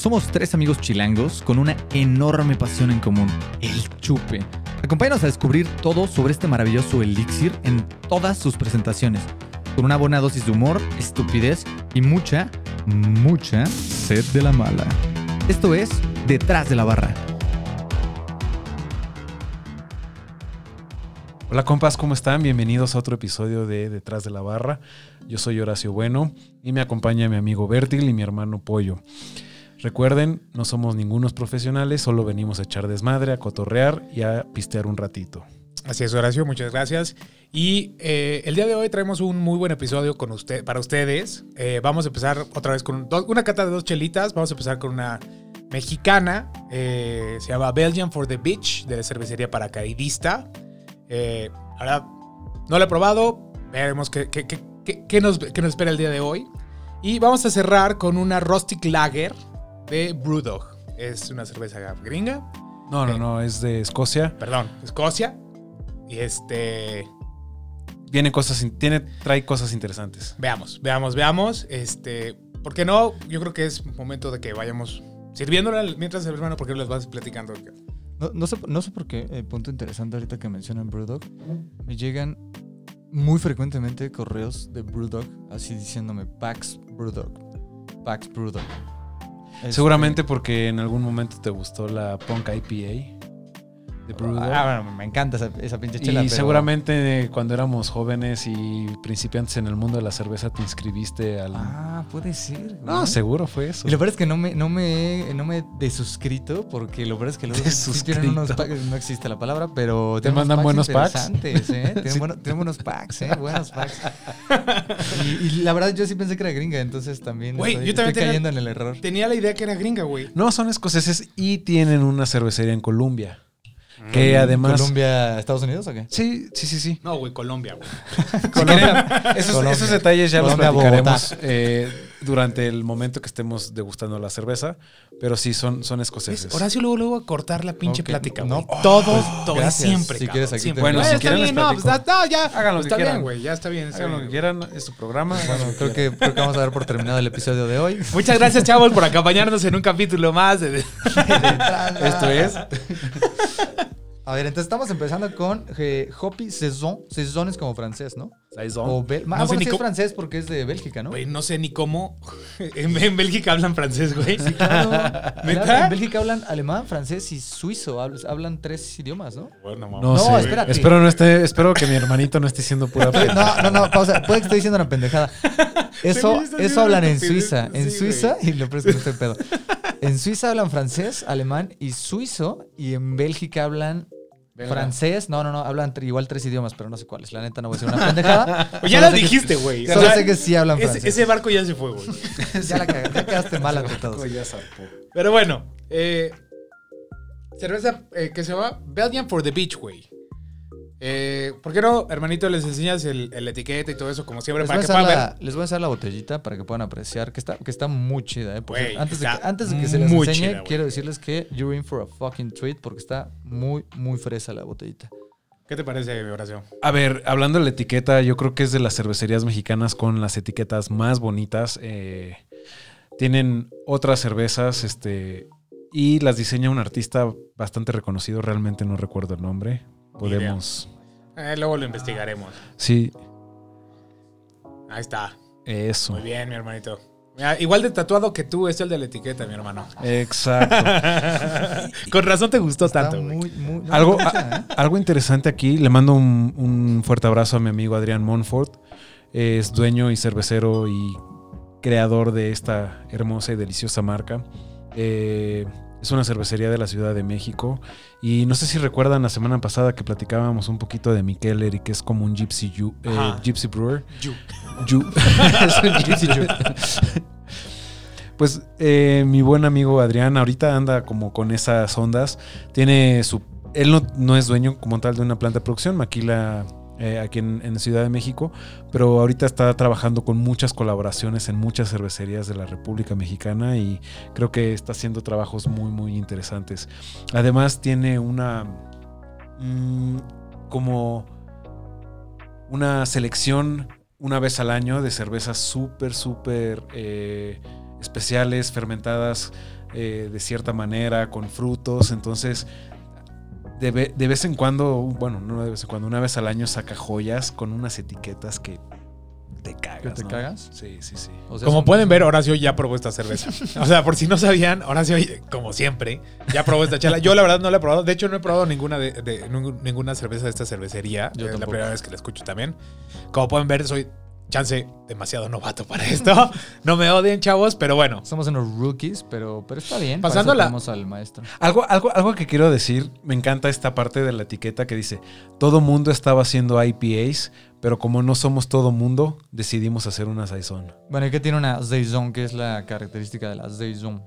Somos tres amigos chilangos con una enorme pasión en común, el chupe. Acompáñanos a descubrir todo sobre este maravilloso elixir en todas sus presentaciones, con una buena dosis de humor, estupidez y mucha, mucha sed de la mala. Esto es Detrás de la Barra. Hola compas, ¿cómo están? Bienvenidos a otro episodio de Detrás de la Barra. Yo soy Horacio Bueno y me acompaña mi amigo Bertil y mi hermano Pollo. Recuerden, no somos ningunos profesionales, solo venimos a echar desmadre, a cotorrear y a pistear un ratito. Así es, Horacio, muchas gracias. Y eh, el día de hoy traemos un muy buen episodio con usted, para ustedes. Eh, vamos a empezar otra vez con una cata de dos chelitas. Vamos a empezar con una mexicana. eh, se llama Belgian for the Beach, de la cervecería paracaidista. Eh, ahora, no la he probado. Veremos qué nos, qué nos espera el día de hoy. Y vamos a cerrar con una Rustic Lager de Brewdog. Es una cerveza gringa. No, no, Ok. no, es de Escocia. Perdón, Escocia. Y este. Viene cosas, tiene, trae cosas interesantes. Veamos, veamos, veamos. Este. ¿Por qué no? Yo creo que es momento de que vayamos sirviéndola mientras el hermano, porque les vas platicando. No, no sé, no sé por qué, eh, punto interesante ahorita que mencionan Brewdog, me llegan muy frecuentemente correos de Brewdog así diciéndome Pax Brewdog, Pax Brewdog. Este, Seguramente porque en algún momento te gustó la Punk IPA de Brewdog. Ah, bueno, me encanta esa, esa pinche chela. y pero- seguramente cuando éramos jóvenes y principiantes en el mundo de la cerveza te inscribiste al... Ah, puede ser. no, seguro fue eso. Y lo peor es que no me, no me, no me he desuscrito porque lo peor es que luego tienen unos packs, no existe la palabra, pero ¿Te mandan buenos packs? ¿eh? Tienen, Sí. bueno- tienen buenos packs, ¿eh? Buenos packs. Y, y la verdad yo sí pensé que era gringa, entonces también Güey, estoy, yo también estoy tenía- cayendo en el error. Tenía la idea que era gringa, güey. No, son escoceses y tienen una cervecería en Colombia. Que además... ¿Colombia, Estados Unidos o qué? Sí, sí, sí, sí. No, güey, Colombia, güey. Quieren, esos, Colombia. esos detalles ya Colombia, los platicaremos eh, durante el momento que estemos degustando la cerveza, pero sí son, son escoceses. Horacio luego, luego a cortar la pinche Ok, plática, no, güey. todo, pues, todo, gracias. siempre, Si cabrón, quieres, aquí siempre. Bueno, si está quieren bien, les no, pues, no, ya. Hagan lo que quieran. bien, güey, ya está bien. está Hagan lo bien. que quieran, es su programa. Bueno, creo que, creo que vamos a dar por terminado el episodio de hoy. Muchas gracias, chavos, por acompañarnos en un capítulo más de... Esto es. A ver, entonces estamos empezando con eh, Hoppy Saison. Saison es como francés, ¿no? Saison. O bel- No ah, sé bueno, ni es cómo- francés porque es de Bélgica, ¿no? Güey, no sé ni cómo. En, en Bélgica hablan francés, güey. Sí, claro. En Bélgica hablan alemán, francés y suizo. Habl- Hablan tres idiomas, ¿no? Bueno, mamá. No, No, sé. espérate. Espero, no esté, espero que mi hermanito no esté diciendo pura pena. No, no, no, pausa. Puede que esté diciendo una pendejada. Eso, estás eso hablan en Suiza. En. Sí, Suiza, y lo peor es que no estoy pedo. En Suiza hablan francés, alemán y suizo. Y en Bélgica hablan francés. No, no, no. Hablan igual tres idiomas, pero no sé cuáles. La neta no voy a decir una pendejada. Pues ya que- dijiste, güey. Solo sea, sé que sí hablan ese, francés. ese barco ya se fue, güey. Ya la cagaste, ya quedaste mal ante todos. Ya. Pero bueno, eh, cerveza eh, que se llama Belgian for the Beach, güey. Eh, ¿Por qué no, hermanito, les enseñas el, el etiqueta y todo eso, como siempre, Les para que puedan ver? les voy a enseñar la botellita para que puedan apreciar que está, que está muy chida. ¿eh? Antes, de que, está antes de que se muy enseñe, chida, quiero decirles que you're in for a fucking treat porque está muy, muy fresa la botellita. ¿Qué te parece, Horacio? A ver, hablando de la etiqueta, yo creo que es de las cervecerías mexicanas con las etiquetas más bonitas. Eh, tienen otras cervezas, este, y las diseña un artista bastante reconocido. Realmente no recuerdo el nombre. Podemos. Eh, luego lo investigaremos. Sí, Ahí está. eso. Muy bien, mi hermanito. Mira, igual de tatuado que tú es el de la etiqueta, mi hermano. Exacto. Con razón te gustó Está tanto, muy, muy. no, Algo, ¿eh? algo interesante aquí, le mando un, un fuerte abrazo a mi amigo Adrián Monfort. Es dueño y cervecero y creador de esta hermosa y deliciosa marca. Eh, es una cervecería de la Ciudad de México. Y no sé si recuerdan la semana pasada que platicábamos un poquito de Mikeller y que es como un gypsy, yu- eh, gypsy brewer. Es un gypsy. Pues eh, mi buen amigo Adrián ahorita anda como con esas ondas. Tiene su... Él no, no es dueño como tal de una planta de producción, maquila eh, aquí en, Ciudad de México, pero ahorita está trabajando con muchas colaboraciones en muchas cervecerías de la República Mexicana y creo que está haciendo trabajos muy, muy interesantes. Además tiene una... mm, como una selección una vez al año de cervezas súper, súper eh, especiales, fermentadas eh, de cierta manera, con frutos. Entonces, de, ve- de vez en cuando, bueno, no de vez en cuando, una vez al año saca joyas con unas etiquetas que te cagas. ¿Que te ¿no? cagas? Sí, sí, sí. O sea, Como pueden ver, Horacio ya probó esta cerveza. O sea, por si no sabían, Horacio, como siempre, ya probó esta chela. Yo la verdad no la he probado. De hecho, no he probado ninguna de, ninguna cerveza de esta cervecería. Yo es la primera vez que la escucho también. Como pueden ver, soy chance demasiado novato para esto. No me odien, chavos, pero bueno. Somos unos rookies, pero, pero está bien. Pasando Pasando la- Tenemos al maestro. Algo, algo, algo que quiero decir, me encanta esta parte de la etiqueta que dice, todo mundo estaba haciendo IPAs, pero como no somos todo mundo, decidimos hacer una Saison. Bueno, ¿y qué tiene una Saison? ¿Qué es la característica de la Saison?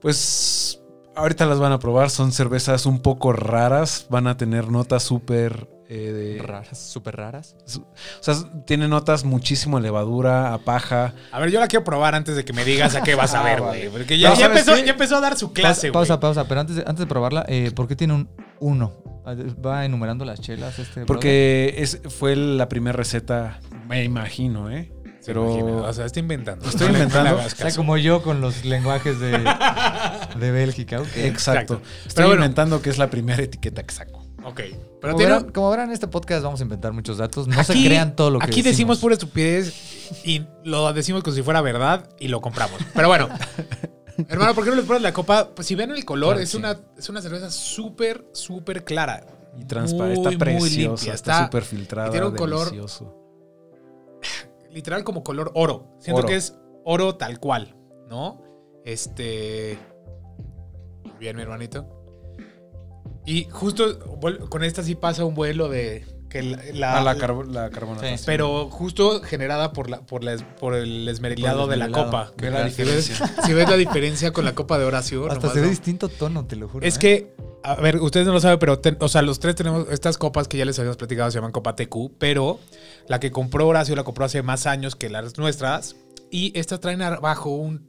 Pues ahorita las van a probar, son cervezas un poco raras, van a tener notas súper... eh, de- Raras, súper raras. o sea, tienen notas muchísimo a levadura, a paja. A ver, yo la quiero probar antes de que me digas a qué vas a Ah, ver, güey. Porque ya, No, ya ¿sabes empezó, qué? ya empezó a dar su clase, pausa, güey. pausa, pero antes de, antes de probarla, eh, ¿por qué tiene un 1? Va enumerando las chelas este? Porque es, fue la primera receta, me imagino, ¿eh? Pero o sea, está inventando. Estoy No inventando. O sea, como yo con los lenguajes de, de Bélgica. ok. Exacto. Exacto. Estoy Pero bueno. inventando que es la primera etiqueta que saco. Ok. Pero Como, tiene- verán, como verán, en este podcast vamos a inventar muchos datos. No se Aquí- crean todo lo que Aquí decimos pura estupidez y lo decimos como si fuera verdad y lo compramos. Pero bueno, hermano, ¿por qué no le pones la copa? Pues si ven el color, Claro, es, sí. una, es una cerveza súper, súper clara. Y transparente, Muy, está preciosa, limpia, está súper filtrada, y tiene un color- delicioso. Literal como color oro. Siento Oro. que es oro tal cual, ¿no? Este... Bien, mi hermanito. Y justo con esta sí pasa un vuelo de... Que la, la- Ah, la, carbo- la carbonatación. Sí. Pero justo generada por, la, por, la por el esmerilado de la copa. Ve la Si ves, diferencia. si ves la diferencia con la copa de Horacio. Hasta se ve no. distinto tono, te lo juro. Es ¿eh? que, a ver, ustedes no lo saben, pero, ten- o sea, los tres tenemos estas copas que ya les habíamos platicado, se llaman Copa TQ, pero la que compró Horacio la compró hace más años que las nuestras. Y estas traen abajo un,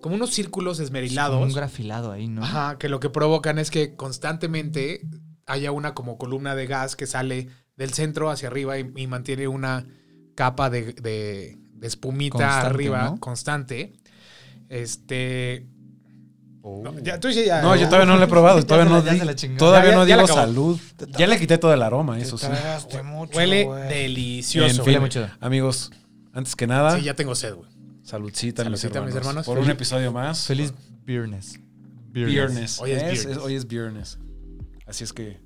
como unos círculos Como esmerilados. un grafilado ahí, ¿no? Ajá, que lo que provocan es que constantemente haya una como columna de gas que sale del centro hacia arriba y, y mantiene una capa de, de- de espumita Constante, arriba ¿no? constante. Este. Oh. no, ya, tú ya- No, yo todavía no lo he probado. Todavía no, la- di- todavía Ya- no digo salud. Ya le quité todo el aroma, eso sí. Huele En delicioso. Huele fin, mucho. amigos, antes que nada, Sí, ya tengo sed, güey. Saludcita, mis, hermanos, mis hermanos. Por un episodio más. Feliz viernes. viernes. Hoy es Es- viernes. es- hoy es viernes. Así es que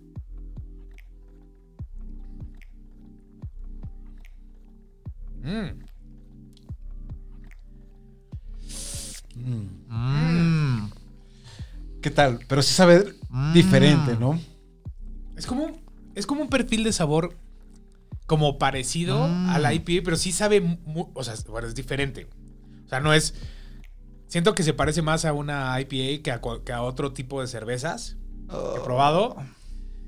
Mm. mm. ¿Qué tal? Pero sí sabe Mm. diferente, ¿no? Es como, un- es como un perfil de sabor como parecido Mm. al IPA, pero sí sabe, o sea, bueno, es diferente. O sea, no es... Siento que se parece más a una IPA que a, cual- que a otro tipo de cervezas que he probado.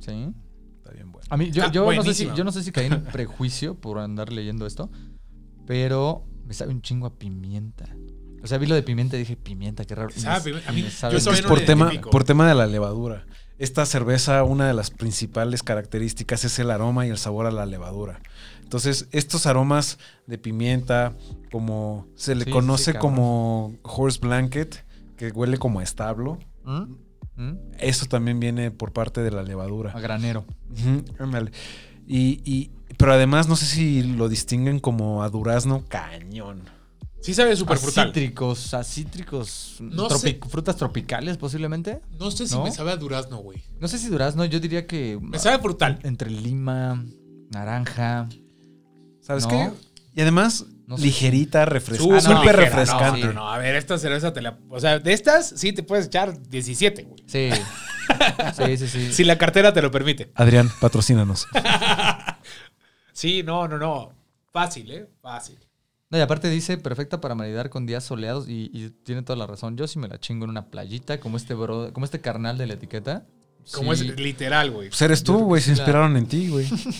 Sí. Está bien bueno. A mí, yo, yo, no sé si, yo no sé si caí en un prejuicio por andar leyendo esto, pero me sabe un chingo a pimienta. O sea, vi lo de pimienta y dije, pimienta, qué raro. Sabe. A mí- me yo sabe soy por tema, por tema de la levadura. Esta cerveza, una de las principales características es el aroma y el sabor a la levadura. Entonces, estos aromas de pimienta, como se le Sí, conoce sí, como horse blanket, que huele como a establo, ¿Mm? ¿Mm? eso también viene por parte de la levadura. A granero. Y, y- pero además, no sé si lo distinguen como a durazno cañón. Sí sabe súper frutal. cítricos, a cítricos, No tropi- frutas tropicales posiblemente. No sé si ¿No? me sabe a durazno, güey. No sé si durazno, yo diría que Me sabe frutal. entre lima, naranja. ¿Sabes ¿No? qué? Y además, No sé. ligerita, refrescante. Súper no, Súper ligera. refrescante. No, no, no. A ver, esta cerveza te la... O sea, de estas sí te puedes echar 17, güey. Sí. sí, sí, sí. Si la cartera te lo permite. Adrián, patrocínanos. Sí, no, no, no. Fácil, ¿eh? Fácil. No, y aparte dice perfecta para maridar con días soleados y, y tiene toda la razón. Yo sí me la chingo en una playita, como este bro, como este carnal de la etiqueta. Como Sí, es literal, güey. Pues eres tú, güey. Se la- inspiraron en ti, güey. sí,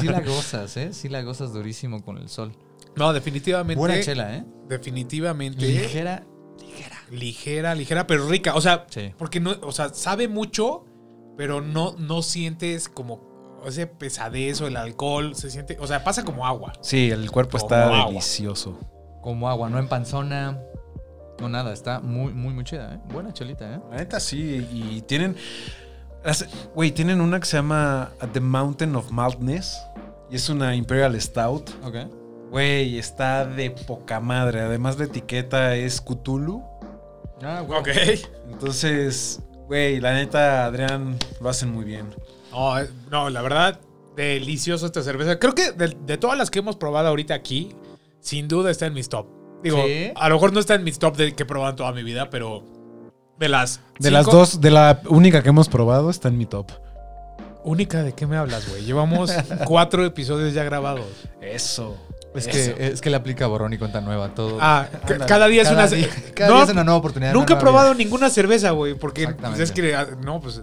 sí la gozas, ¿eh? Sí la gozas durísimo con el sol. No, definitivamente. Buena chela, ¿eh? Definitivamente. Ligera, ligera. ligera, ligera, pero rica. O sea, Sí. porque no, o sea, sabe mucho, pero no, no sientes como ese pesadez o el alcohol. Se siente, o sea, pasa como agua. Sí, el cuerpo Como está agua. delicioso. Como agua, no en panzona. No, nada, está muy, muy, muy chida, ¿eh? Buena chelita, ¿eh? La neta sí, y tienen. Güey, tienen una que se llama The Mountain of Maltness. Y es una Imperial Stout. Ok. Güey, está de poca madre. Además, la etiqueta es Cthulhu. Ah, Ok. Entonces, güey, la neta, Adrián, lo hacen muy bien. No, eh, no, la verdad, delicioso esta cerveza. Creo que de, de todas las que hemos probado ahorita aquí, sin duda está en mis top. Digo, ¿Sí? a lo mejor no está en mis top de que he probado en toda mi vida, pero de las De cinco- las dos, de la única que hemos probado, está en mi top. Única, ¿de qué me hablas, güey? Llevamos cuatro episodios ya grabados. Eso. Es Eso. que, es que le aplica borrón y cuenta nueva todo. Ah, Ándale. cada día es Cada una... día- cada No, día es una nueva oportunidad. Nunca he probado vida. ninguna cerveza, güey, porque pues, es que... ah, No, pues...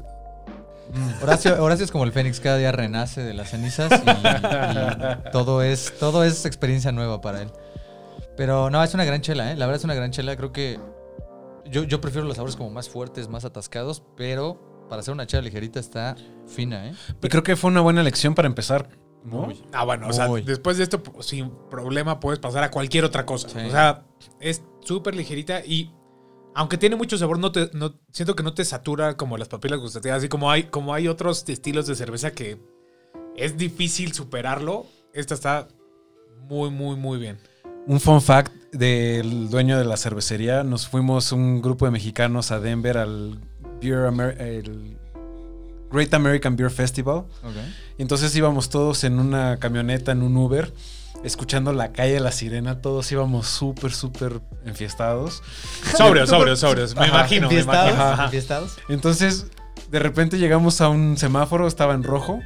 Horacio, Horacio es como el Fénix, cada día renace de las cenizas y, y todo, es, todo es experiencia nueva para él. Pero no, es una gran chela, ¿eh? La verdad es una gran chela. Creo que yo, yo prefiero los sabores como más fuertes, más atascados, pero para hacer una chela ligerita está fina, ¿eh? Y creo que fue una buena elección para empezar, ¿no? Muy. Ah, bueno, o sea, después de esto, sin problema puedes pasar a cualquier otra cosa. Sí. O sea, es súper ligerita y aunque tiene mucho sabor, no te, no, siento que no te satura como las papilas gustativas. Así como hay, como hay otros estilos de cerveza que es difícil superarlo, esta está muy, muy, muy bien. Un fun fact del dueño de la cervecería. Nos fuimos un grupo de mexicanos a Denver al Beer Amer- el Great American Beer Festival. Y entonces íbamos todos en una camioneta, en un Uber, escuchando la calle de la sirena. Todos íbamos súper, súper enfiestados. Sobrios, sobrios, sobrios. Me imagino, me imagino. Entonces, de repente llegamos a un semáforo, estaba en rojo.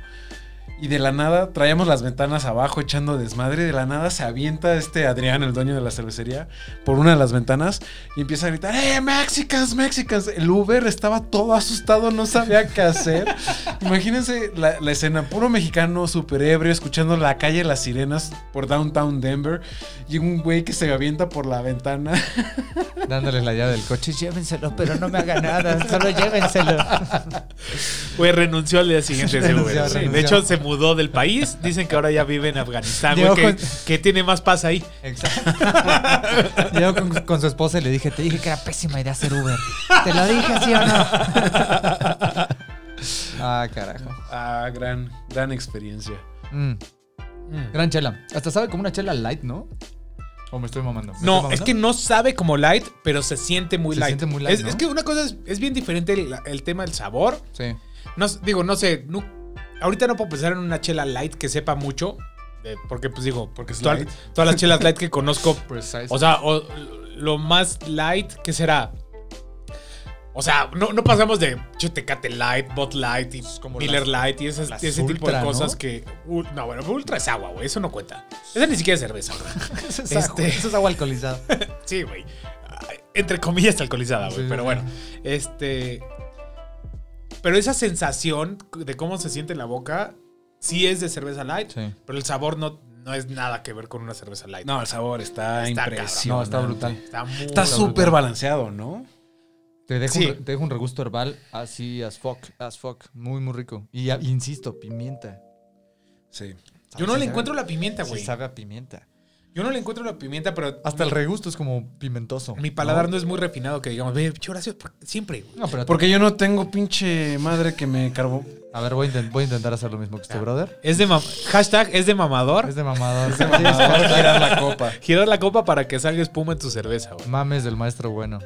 Y de la nada traíamos las ventanas abajo echando desmadre. De la nada se avienta este Adrián, el dueño de la cervecería, por una de las ventanas y empieza a gritar: ¡Eh, Mexicans, Mexicans! El Uber estaba todo asustado, no sabía qué hacer. Imagínense la, la escena: puro mexicano, súper ebrio, escuchando la calle de las sirenas por downtown Denver. Y un güey que se avienta por la ventana. Dándoles la llave del coche. Llévenselo, pero no me haga nada. Solo llévenselo. Güey, renunció al día siguiente ese Renunció, De hecho, se mudó del país. Dicen que ahora ya vive en Afganistán, güey, que, con- que tiene más paz ahí. Exacto. Llegó con, con su esposa y le dije, te dije que era pésima idea hacer Uber. ¿Te lo dije, sí o no? ah, carajo. Ah, gran, gran experiencia. Mm, Mm. gran chela. Hasta sabe como una chela light, ¿no? ¿O me estoy mamando? ¿Me estoy No, mamando? es que no sabe como light, pero se siente muy Se light. siente muy light, es, ¿no? es que una cosa es, es bien diferente el, el tema del sabor. Sí. No, digo, no sé, no- ahorita no puedo pensar en una chela light que sepa mucho. de- porque, pues digo, porque todas, las chelas light que conozco, Precise. o sea, o- lo más light, ¿qué será? O sea, no, no pasamos de Tecate Light, Bot Light y como Miller las- Light y esas- ese tipo de Ultra, ¿no? cosas que... no, bueno, Ultra es agua, güey, eso no cuenta. Esa ni siquiera es cerveza, güey. eso, es este- agua, eso es agua alcoholizada. Sí, güey. Entre comillas alcoholizada, güey. Sí, pero sí. bueno, este. Pero esa sensación de cómo se siente en la boca, sí es de cerveza light, Sí. pero el sabor no, no es nada que ver con una cerveza light. No, el sabor está, Está impresionante. No, está brutal. Está muy. Está súper balanceado, ¿no? Te deja, Sí. un, te regusto herbal así as fuck, as fuck. Muy, muy rico. Y ya- insisto, pimienta. Sí. Yo no Sí le sabe- encuentro la pimienta, sí güey. sabe a pimienta. Yo no le encuentro la pimienta, pero. Hasta el regusto es como pimentoso. Mi paladar no, es muy refinado que digamos, ve, pinche Horacio, siempre, güey. No, pero Porque yo no tengo pinche madre que me carbo. A ver, voy a, intent- voy a intentar hacer lo mismo que este brother. Es de hashtag es de mamador. Es de mamador. Voy a girar la copa. Girar la copa para que salga espuma en tu cerveza, güey. Mames del maestro bueno.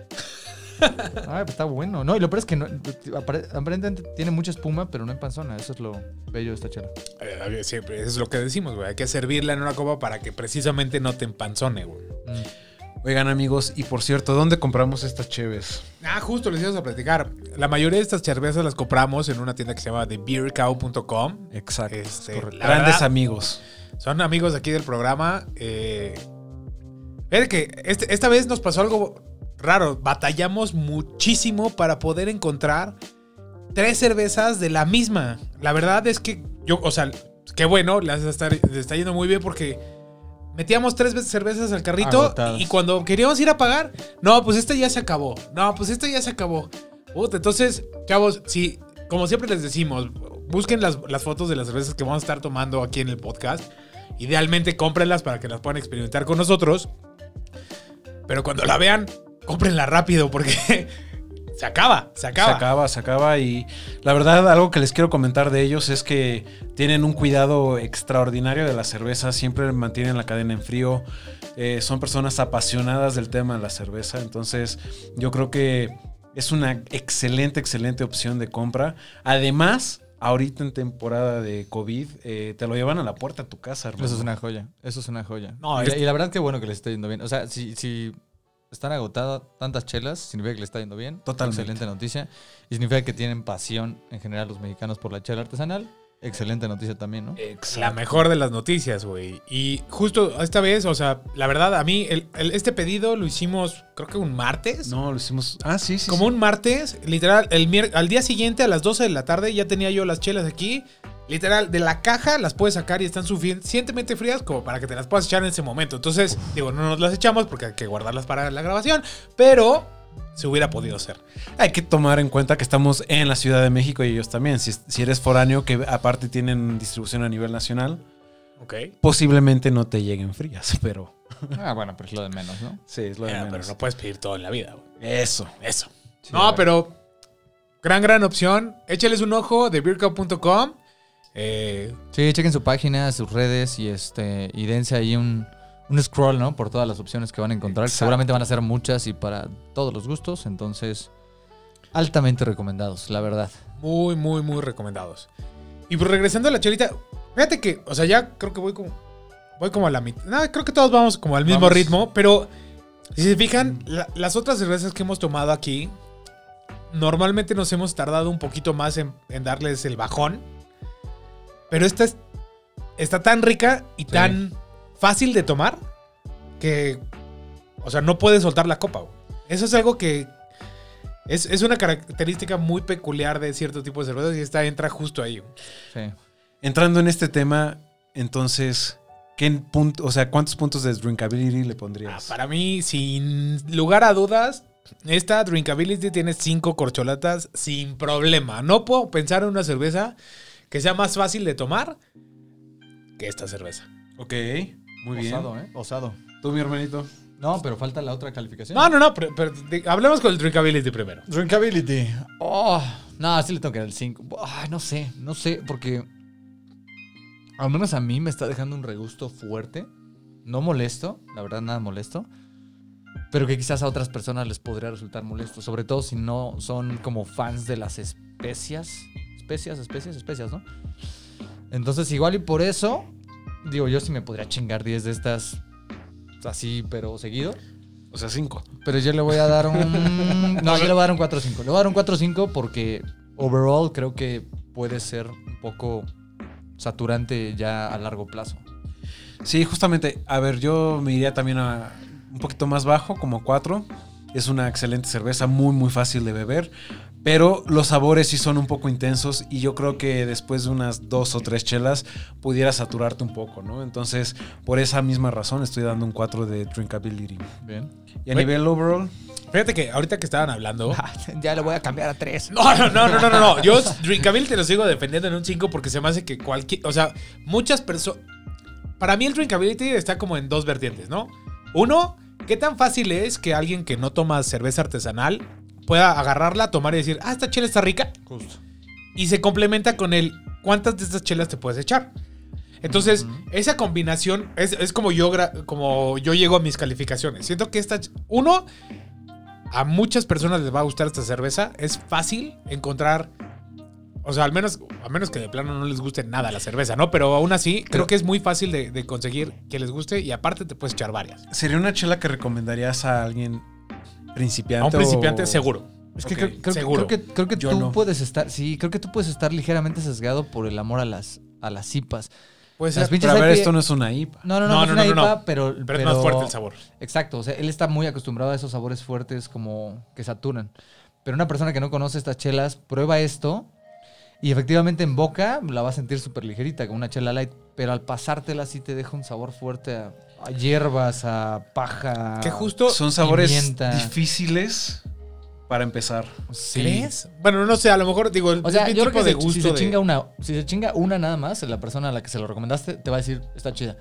Ay, pues está bueno. No, y lo peor es que no, apare- aparentemente tiene mucha espuma, pero no en panzona. Eso es lo bello de esta chela. Eh, siempre, eso es lo que decimos, güey. Hay que servirla en una copa para que precisamente no te empanzone, güey. Mm. Oigan, amigos, y por cierto, ¿dónde compramos estas cheves? Ah, justo les íbamos a platicar. La mayoría de estas cervezas las compramos en una tienda que se llama TheBeerCow.com. Exacto. Este, Grandes verdad- amigos. Son amigos aquí del programa. Eh, que este- esta vez nos pasó algo raro. Batallamos muchísimo para poder encontrar tres cervezas de la misma. La verdad es que yo, o sea, qué bueno, las está, les está yendo muy bien porque metíamos tres cervezas al carrito Agotadas. y cuando queríamos ir a pagar, no, pues esta ya se acabó. No, pues esta ya se acabó. Entonces, chavos, sí, como siempre les decimos, busquen las, las fotos de las cervezas que vamos a estar tomando aquí en el podcast. Idealmente cómprenlas para que las puedan experimentar con nosotros. Pero cuando la vean, cómprenla rápido porque se acaba, se acaba. Se acaba, se acaba. Y la verdad, algo que les quiero comentar de ellos es que tienen un cuidado extraordinario de la cerveza. Siempre mantienen la cadena en frío. Eh, son personas apasionadas del tema de la cerveza. Entonces, yo creo que es una excelente, excelente opción de compra. Además, ahorita en temporada de COVID, eh, te lo llevan a la puerta de tu casa, hermano. Eso es una joya. Eso es una joya. No, y, es- la, y la verdad que bueno que le está yendo bien. O sea, si, si están agotadas tantas chelas, significa que le está yendo bien. Totalmente. Excelente noticia. Y significa que tienen pasión en general los mexicanos por la chela artesanal. Excelente noticia también, ¿no? La mejor de las noticias, güey. Y justo esta vez, o sea, la verdad, a mí el- el- este pedido lo hicimos, creo que un martes. No, lo hicimos. Ah, sí, sí. Como sí. un martes, literal, el al día siguiente a las 12 de la tarde ya tenía yo las chelas aquí. Literal, de la caja las puedes sacar y están suficientemente frías como para que te las puedas echar en ese momento. Entonces, digo, no nos las echamos porque hay que guardarlas para la grabación, pero se hubiera podido hacer. Hay que tomar en cuenta que estamos en la Ciudad de México y ellos también. Si, si eres foráneo, que aparte tienen distribución a nivel nacional, Ok. posiblemente no te lleguen frías, pero Ah, bueno, pero es lo de menos, ¿no? sí, es lo de Ya, menos. pero no puedes pedir todo en la vida, güey. Eso. Eso. Sí, no, pero gran, gran opción. Échales un ojo de beercup.com. Eh, Sí, chequen su página, sus redes y este y dense ahí un, un scroll, ¿no? Por todas las opciones que van a encontrar. Exacto. Seguramente van a ser muchas y para todos los gustos. Entonces, altamente recomendados, la verdad. muy, muy, muy recomendados. Y pues regresando a la chelita, fíjate que, o sea, ya creo que voy como. Voy como a la mitad. No, creo que todos vamos como al mismo Vamos. ritmo, pero si se fijan, la- las otras cervezas que hemos tomado aquí, normalmente nos hemos tardado un poquito más en, en darles el bajón. Pero esta es- está tan rica y tan fácil de tomar que, o sea, no puedes soltar la copa. güey. Eso es algo que es, es una característica muy peculiar de cierto tipo de cervezas y esta entra justo ahí. güey. Sí. Entrando en este tema, entonces, ¿qué punto, o sea, cuántos puntos de drinkability le Ah, pondrías? para mí, sin lugar a dudas, esta Drinkability tiene cinco corcholatas sin problema. No puedo pensar en una cerveza que sea más fácil de tomar que esta cerveza. Ok, muy bien. Osado, ¿eh? Osado. Tú, mi hermanito. No, pero falta la otra calificación. No, no, no, pero, pero de- hablemos con el Drinkability primero. Drinkability. Oh, no, sí le tengo que dar el 5. Ay, no sé, no sé, porque al menos a mí me está dejando un regusto fuerte. No molesto, la verdad, nada molesto. Pero que quizás a otras personas les podría resultar molesto. Sobre todo si no son como fans de las especias. Especias, especias, especias, ¿no? Entonces, igual y por eso, digo, yo sí me podría chingar 10 de estas así, pero seguido. O sea, cinco. Pero yo le voy a dar un. No, yo le voy a dar un 4-5. Le voy a dar un 4-5 porque overall creo que puede ser un poco saturante ya a largo plazo. Sí, justamente. A ver, yo me iría también a un poquito más bajo, como cuatro. Es una excelente cerveza, muy, muy fácil de beber. Pero los sabores sí son un poco intensos y yo creo que después de unas dos o tres chelas pudiera saturarte un poco, ¿no? Entonces, por esa misma razón estoy dando un 4 de drinkability. Bien. Y a nivel overall, Fíjate que ahorita que estaban hablando. ya le voy a cambiar a 3. No, no, no, no, no, no, no. Yo Drinkability lo sigo defendiendo en un 5 porque se me hace que cualquier. O sea, muchas personas. Para mí el Drinkability está como en dos vertientes, ¿no? Uno, ¿qué tan fácil es que alguien que no toma cerveza artesanal pueda agarrarla, tomar y decir, ah, esta chela está rica? Justo. Y se complementa con el, ¿cuántas de estas chelas te puedes echar? Entonces, esa combinación es, es como, yo como yo llego a mis calificaciones. Siento que esta, uno, a muchas personas les va a gustar esta cerveza. Es fácil encontrar, o sea, al menos, a menos que de plano no les guste nada la cerveza, ¿no? Pero aún así, creo que es muy fácil de, de conseguir que les guste y aparte te puedes echar varias. ¿sería una chela que recomendarías a alguien principiante? A un principiante, o- seguro. Es que creo, creo que- seguro. creo que, creo que Yo tú no. puedes estar. Sí, creo que tú puedes estar ligeramente sesgado por el amor a las, a las IPAs. Puede ser, Pero a ver, IPA esto no es una IPA. No, no, no, No, no, es no, una no, no, IPA, no. pero, pero es más fuerte el sabor. Exacto, o sea, él está muy acostumbrado a esos sabores fuertes como que saturan. Pero una persona que no conoce estas chelas, prueba esto y efectivamente en boca la va a sentir súper ligerita, como una chela light. Pero al pasártela sí te deja un sabor fuerte a, a hierbas, a paja. Que justo... Son sabores Pimienta. difíciles para empezar. Sí. ¿Crees? Bueno, no sé, a lo mejor digo, O sea, yo creo que de si- gusto si, se de- chinga una, si se chinga una nada más, la persona a la que se lo recomendaste te va a decir, está chida.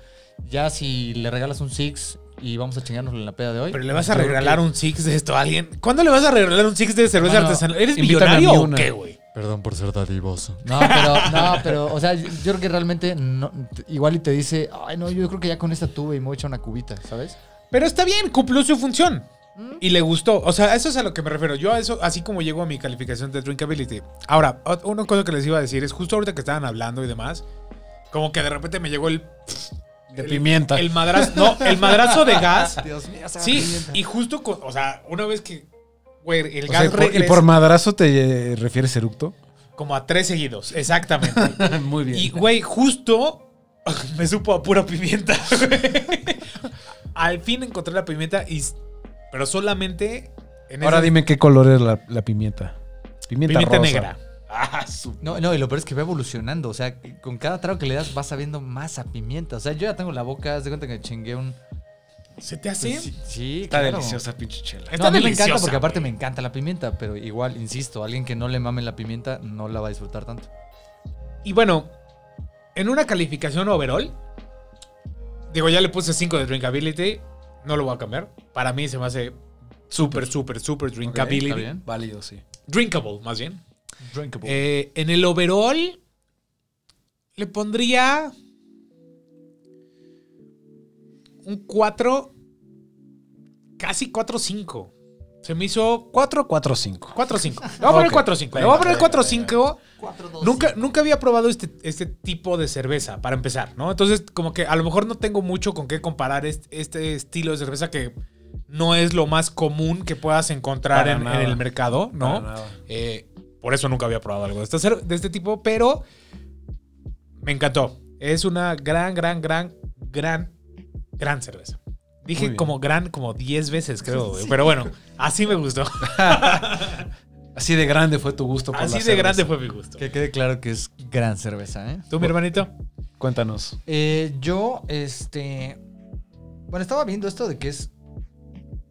Ya si le regalas un Six, y vamos a chingárnoslo en la peda de hoy. Pero le vas a regalar que- un six de esto a alguien. ¿Cuándo le vas a regalar un six de cerveza Bueno, artesanal? ¿Eres millonario o qué, güey? Perdón por ser dadivoso. No, pero, no, pero, o sea, yo yo creo que realmente no, igual y te dice, ay, no, yo creo que ya con esta tuve y me voy a echar una cubita, ¿sabes? Pero está bien, cumplió su función. Mm. Y le gustó. O sea, eso es a lo que me refiero. Yo a eso, así como llego a mi calificación de drinkability. Ahora, una cosa que les iba a decir es justo ahorita que estaban hablando y demás, como que de repente me llegó el... De el- pimienta. El madrazo, no, el madrazo de gas. Dios mío, Sí, y justo, con- o sea, una vez que, güey, el O gas sea, y por- y regresa por madrazo te eh, refieres eructo. como a tres seguidos, exactamente. Muy bien. Y, güey, justo me supo a pura pimienta. güey. Al fin encontré la pimienta, y, pero solamente en Ahora dime qué color es la, la pimienta. Pimienta, pimienta rosa. negra. Ah, su- No, no, y lo peor es que va evolucionando. O sea, con cada trago que le das vas sabiendo más a pimienta. O sea, yo ya tengo la boca, haz de cuenta que chingué un. ¿Se te hace? Sí, sí, Está claro. deliciosa, pinche chela. Está No, a mí me encanta porque aparte güey. me encanta la pimienta, pero igual, insisto, alguien que no le mame la pimienta no la va a disfrutar tanto. Y bueno, en una calificación overall, digo, ya le puse 5 de drinkability, no lo voy a cambiar. Para mí se me hace súper, súper, súper drinkability. ¿Está bien? Válido, sí. Drinkable, más bien. Drinkable. Eh, en el overall, le pondría un 4, casi 4-5. Se me hizo 4 4 5. 4-5. Le voy a poner Ok. 4-5. Le voy a poner Venga, 4-5. Cuatro, dos, Nunca, nunca había probado este, este tipo de cerveza, para empezar, ¿no? Entonces, como que a lo mejor no tengo mucho con qué comparar este, este estilo de cerveza que no es lo más común que puedas encontrar en, en el mercado, ¿no? Eh, por eso nunca había probado algo de este, de este tipo, pero me encantó. Es una gran, gran, gran, gran, gran cerveza. Dije como gran como 10 veces, creo. Pero bueno, así me gustó. Así de grande fue tu gusto por Así la de cerveza. grande fue mi gusto. Que quede claro que es gran cerveza, ¿eh? ¿Tú, mi hermanito? Cuéntanos. Eh, yo, este. Bueno, estaba viendo esto de que es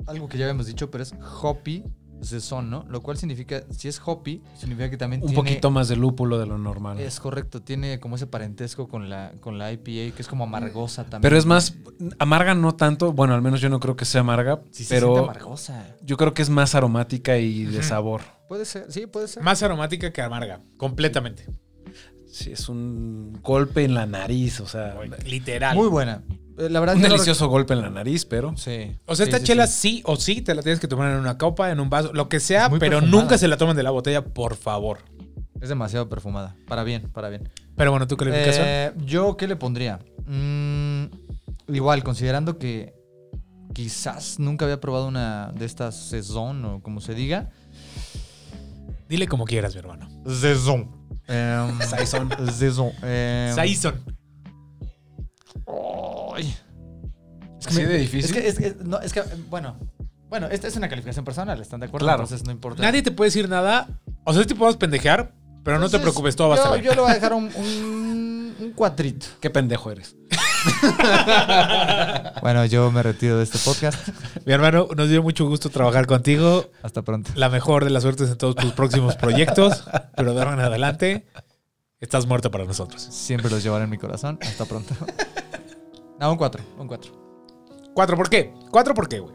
algo que ya habíamos dicho, pero es hoppy saison, ¿no? Lo cual significa, si es hoppy, significa que también Un tiene. poquito más de lúpulo de lo normal. Es correcto, tiene como ese parentesco con la, con la IPA, que es como amargosa también. Pero es más, amarga no tanto. Bueno, al menos yo no creo que sea amarga. Sí, se siente pero amargosa. yo creo que es más aromática y de sabor. Puede ser, sí, puede ser. Más aromática que amarga, completamente. Sí, es un golpe en la nariz, o sea, Literal. Muy buena. Eh, La verdad, un lo delicioso golpe en la nariz, pero Sí. O sea, Sí, esta sí, chela sí. sí. o sí te la tienes que tomar en una copa, en un vaso, lo que sea, pero perfumada. nunca se la tomen de la botella, por favor. Es demasiado perfumada. Para bien, para bien. Pero bueno, ¿tu calificación? Eh, ¿Yo qué le pondría? Mm, igual, considerando que quizás nunca había probado una de estas Saison o como se diga. Dile como quieras, mi hermano. Saison. Em, Saison. Saison. em, Saison. Ay. Es Así me- de difícil. Es que, es que- no, es que, bueno. Bueno, esta es una calificación personal, ¿están de acuerdo? Claro. Entonces no importa. Nadie te puede decir nada. O sea, sí te podemos pendejear, pero no te preocupes, todo va a estar bien. yo le voy a dejar un, un, un cuatrito. qué pendejo eres. Bueno, yo me retiro de este podcast. Mi hermano, nos dio mucho gusto trabajar contigo. Hasta pronto. La mejor de las suertes en todos tus próximos proyectos. Pero de ahora en adelante, estás muerto para nosotros. Siempre los llevaré en mi corazón. Hasta pronto. No, un 4. Un 4. ¿Cuatro por qué? ¿Cuatro por qué, güey?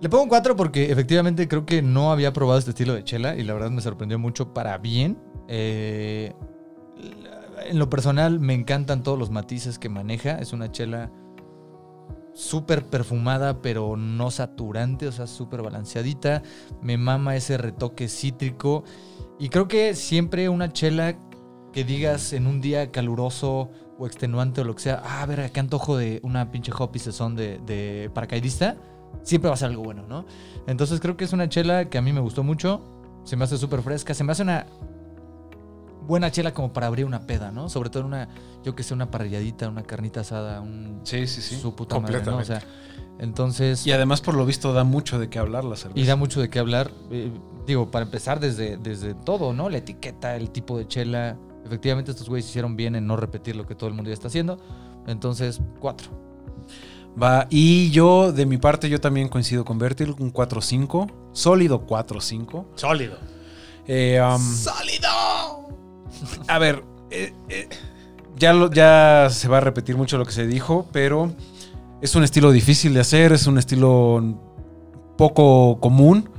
Le pongo un 4 porque efectivamente creo que no había probado este estilo de chela y la verdad me sorprendió mucho para bien. Eh, en lo personal me encantan todos los matices que maneja. Es una chela súper perfumada pero no saturante, o sea, súper balanceadita. Me mama ese retoque cítrico. Y creo que siempre una chela que digas en un día caluroso o extenuante o lo que sea, ah, a ver, qué antojo de una pinche hoppy saison de, de paracaidista, siempre va a ser algo bueno, ¿no? Entonces creo que es una chela que a mí me gustó mucho, se me hace súper fresca, se me hace una buena chela como para abrir una peda, ¿no? Sobre todo en una, yo que sé, una parrilladita, una carnita asada, un... Sí, sí, sí. Su puta madre, ¿no? O sea, entonces... Y además, por lo visto, da mucho de qué hablar la cerveza. Y da mucho de qué hablar. eh, digo, para empezar desde, desde todo, ¿no? La etiqueta, el tipo de chela. Efectivamente, estos güeyes hicieron bien en no repetir lo que todo el mundo ya está haciendo. Entonces, cuatro. Va, y yo, de mi parte, yo también coincido con Bertil, un 4-5, sólido 4-5. Sólido. Eh, um, ¡Sólido! a ver, eh, eh, ya, lo- ya se va a repetir mucho lo que se dijo, pero es un estilo difícil de hacer, es un estilo poco común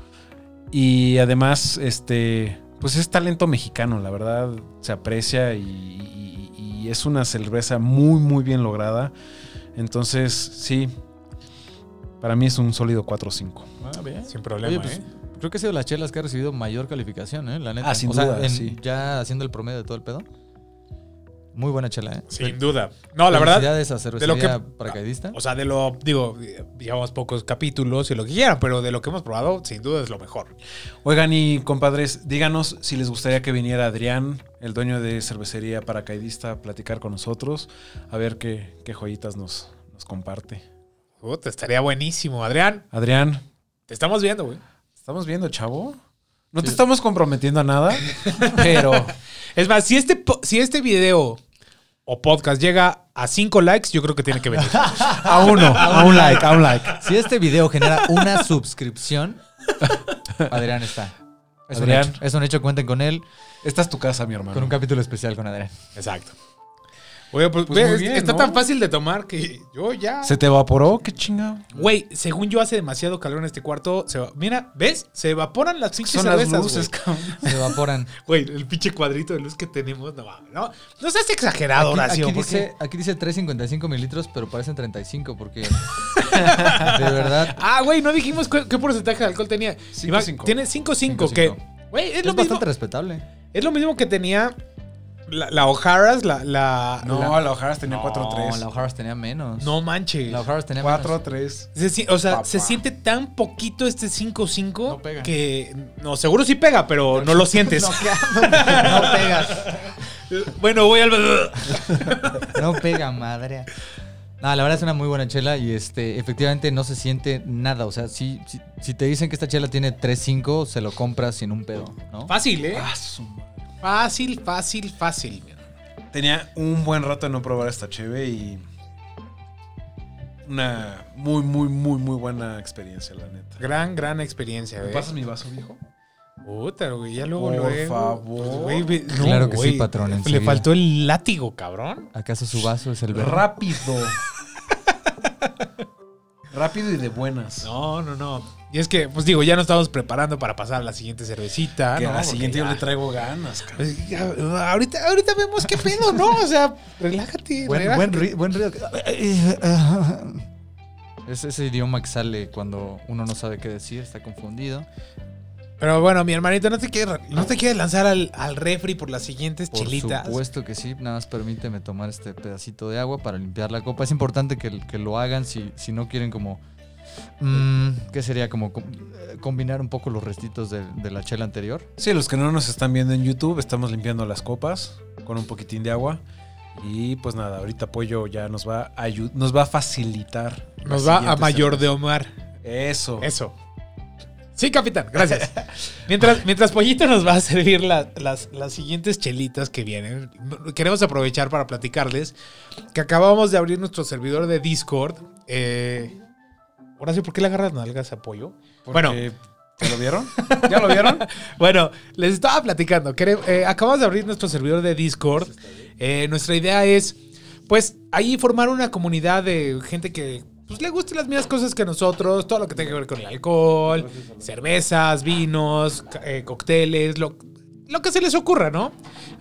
y además, este, pues es talento mexicano, la verdad se aprecia y, y- y es una cerveza muy, muy bien lograda. Entonces, sí, para mí es un sólido 4-5. Ah, bien. Sin problema, Oye, pues, ¿eh? Creo que ha sido las chelas que ha recibido mayor calificación, ¿eh? La neta. Ah, sin o sea, duda, en- sí. ya haciendo el promedio de todo el pedo. Muy buena chela, ¿eh? Sin duda. No, la verdad, de lo que- cervecería paracaidista. o sea, de lo, digo, llevamos pocos capítulos y lo que quieran, pero de lo que hemos probado, sin duda es lo mejor. Oigan y compadres, díganos si les gustaría que viniera Adrián, el dueño de cervecería paracaidista, a platicar con nosotros, a ver qué, qué joyitas nos, nos comparte. Puta, estaría buenísimo. Adrián, Adrián, te estamos viendo, güey. ¿estamos viendo, chavo? No te estamos comprometiendo a nada, pero Es más, si este, si este video o podcast llega a 5 likes, yo creo que tiene que venir. a uno, a un like, a un like. Si este video genera una suscripción, Adrián está. Es Adrián. un hecho. Es un hecho, cuenten con él. Esta es tu casa, mi hermano. Con un capítulo especial con Adrián. Exacto. Oye, pues, Pues ve, muy es- bien, está ¿no? tan fácil de tomar que yo ya. ¿Se te evaporó? ¿Qué chingado? Güey, según yo hace demasiado calor en este cuarto. Se va- Mira, ¿ves? Se evaporan las pinches Son las cervezas, luces, güey. cabrón. Se evaporan. Güey, el pinche cuadrito de luz que tenemos, no mames, ¿no? No seas exagerado, Aquí, Horacio. aquí porque- dice, aquí dice 3.55 mililitros, pero parecen 35 porque... de verdad... Ah, güey, no dijimos qué porcentaje de alcohol tenía. 5.5. Iván, Tiene 5.5, que... 5.5. Güey, es, Es, lo mismo, bastante respetable. es lo mismo que tenía la, la O'Hara's, la... la No, la- la O'Hara's tenía No, 4-3. la O'Hara's tenía menos. no manches. La O'Hara's tenía menos. 4-3. Se o sea, Papá. se siente tan poquito este 5-5 No pega. que... No, seguro sí pega, pero no lo sientes. No, no pega. bueno, voy al... No pega, madre. No, la verdad es una muy buena chela y este, efectivamente no se siente nada. O sea, si, si, si te dicen que esta chela tiene 3.5, se lo compras sin un pedo, ¿no? Fácil, ¿eh? Ah, su madre. Fácil, fácil, fácil. Tenía un buen rato de no probar esta cheve y una muy, muy, muy, muy buena experiencia, la neta. Gran, gran experiencia, ¿Me ¿eh? pasas mi vaso, viejo? Puta, güey, ya luego Por luego. favor. Güey, no, Claro que sí, güey. patrón, Le enseguida. faltó el látigo, cabrón. ¿Acaso su vaso es el verde? Rápido. Rápido y de buenas. No, no, no. Y es que, pues digo, ya nos estamos preparando para pasar a la siguiente cervecita. que ¿no? a la siguiente yo le traigo ganas, cabrón. pues, ya, ahorita, ahorita vemos qué pedo, ¿no? O sea, relájate. Buen, relájate. buen, ri- buen ruido. Es ese idioma que sale cuando uno no sabe qué decir, está confundido. Pero bueno, mi hermanito, no te quieres, no te quieres lanzar al, al refri por las siguientes Por chelitas. supuesto que sí, nada más permíteme tomar este pedacito de agua para limpiar la copa. Es importante que, que lo hagan si, si no quieren como... mm, ¿Qué sería? Como com- eh, combinar un poco los restitos de, de la chela anterior. Sí, los que no nos están viendo en YouTube, estamos limpiando las copas con un poquitín de agua. Y pues nada, ahorita Pollo ya nos va a, nos va a facilitar. Nos va a mayor de Omar. Eso. Eso. Sí, capitán, gracias. mientras, mientras Pollito nos va a servir la- las, las siguientes chelitas que vienen, queremos aprovechar para platicarles que acabamos de abrir nuestro servidor de Discord. Eh, Horacio, ¿por qué le agarras nalgas a Pollo? Bueno, ¿Ya lo vieron? ¿Ya lo vieron? bueno, les estaba platicando. quere- eh, acabamos de abrir nuestro servidor de Discord. Eh, nuestra idea es, pues, ahí formar una comunidad de gente que pues, le guste las mismas cosas que nosotros, todo lo que tenga que ver con el alcohol, cervezas, vinos, eh, cócteles, lo, lo que se les ocurra, ¿no?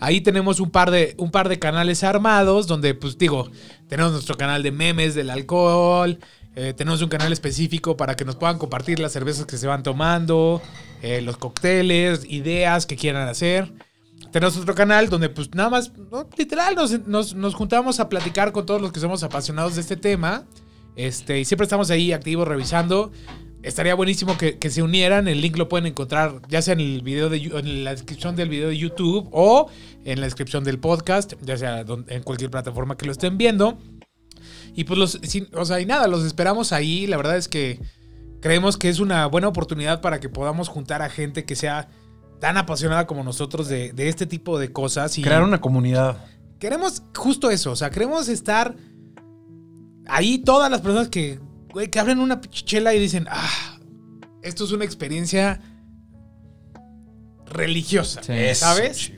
Ahí tenemos un par de, un par de canales armados donde, pues digo, tenemos nuestro canal de memes del alcohol, eh, tenemos un canal específico para que nos puedan compartir las cervezas que se van tomando, eh, los cócteles, ideas que quieran hacer. Tenemos otro canal donde pues nada más, no, literal, nos, nos- nos juntamos a platicar con todos los que somos apasionados de este tema. Este, y siempre estamos ahí activos revisando. Estaría buenísimo que, que se unieran. El link lo pueden encontrar ya sea en el video de, en la descripción del video de YouTube o en la descripción del podcast, ya sea en cualquier plataforma que lo estén viendo. Y pues los, sin- o sea, y nada, los esperamos ahí. La verdad es que creemos que es una buena oportunidad para que podamos juntar a gente que sea tan apasionada como nosotros de, de este tipo de cosas. Y Crear una comunidad. queremos justo eso. O sea, queremos estar ahí todas las personas que, güey, que abren una pichela y dicen, ah, esto es una experiencia religiosa. Sí. ¿Sabes?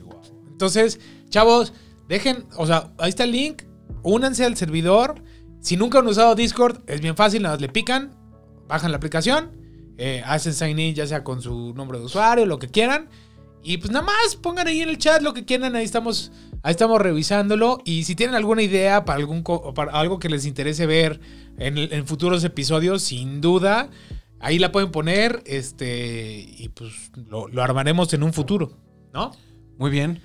Entonces, chavos, dejen, o sea, ahí está el link, únanse al servidor Si nunca han usado Discord, es bien fácil, nada más le pican, bajan la aplicación, eh, hacen sign in ya sea con su nombre de usuario, lo que quieran. Y pues nada más pongan ahí en el chat lo que quieran, ahí estamos, ahí estamos revisándolo. Y si tienen alguna idea para, algún para algo que les interese ver en, futuros episodios, sin duda, ahí la pueden poner. Este, y pues lo, lo armaremos en un futuro, ¿no? Muy bien.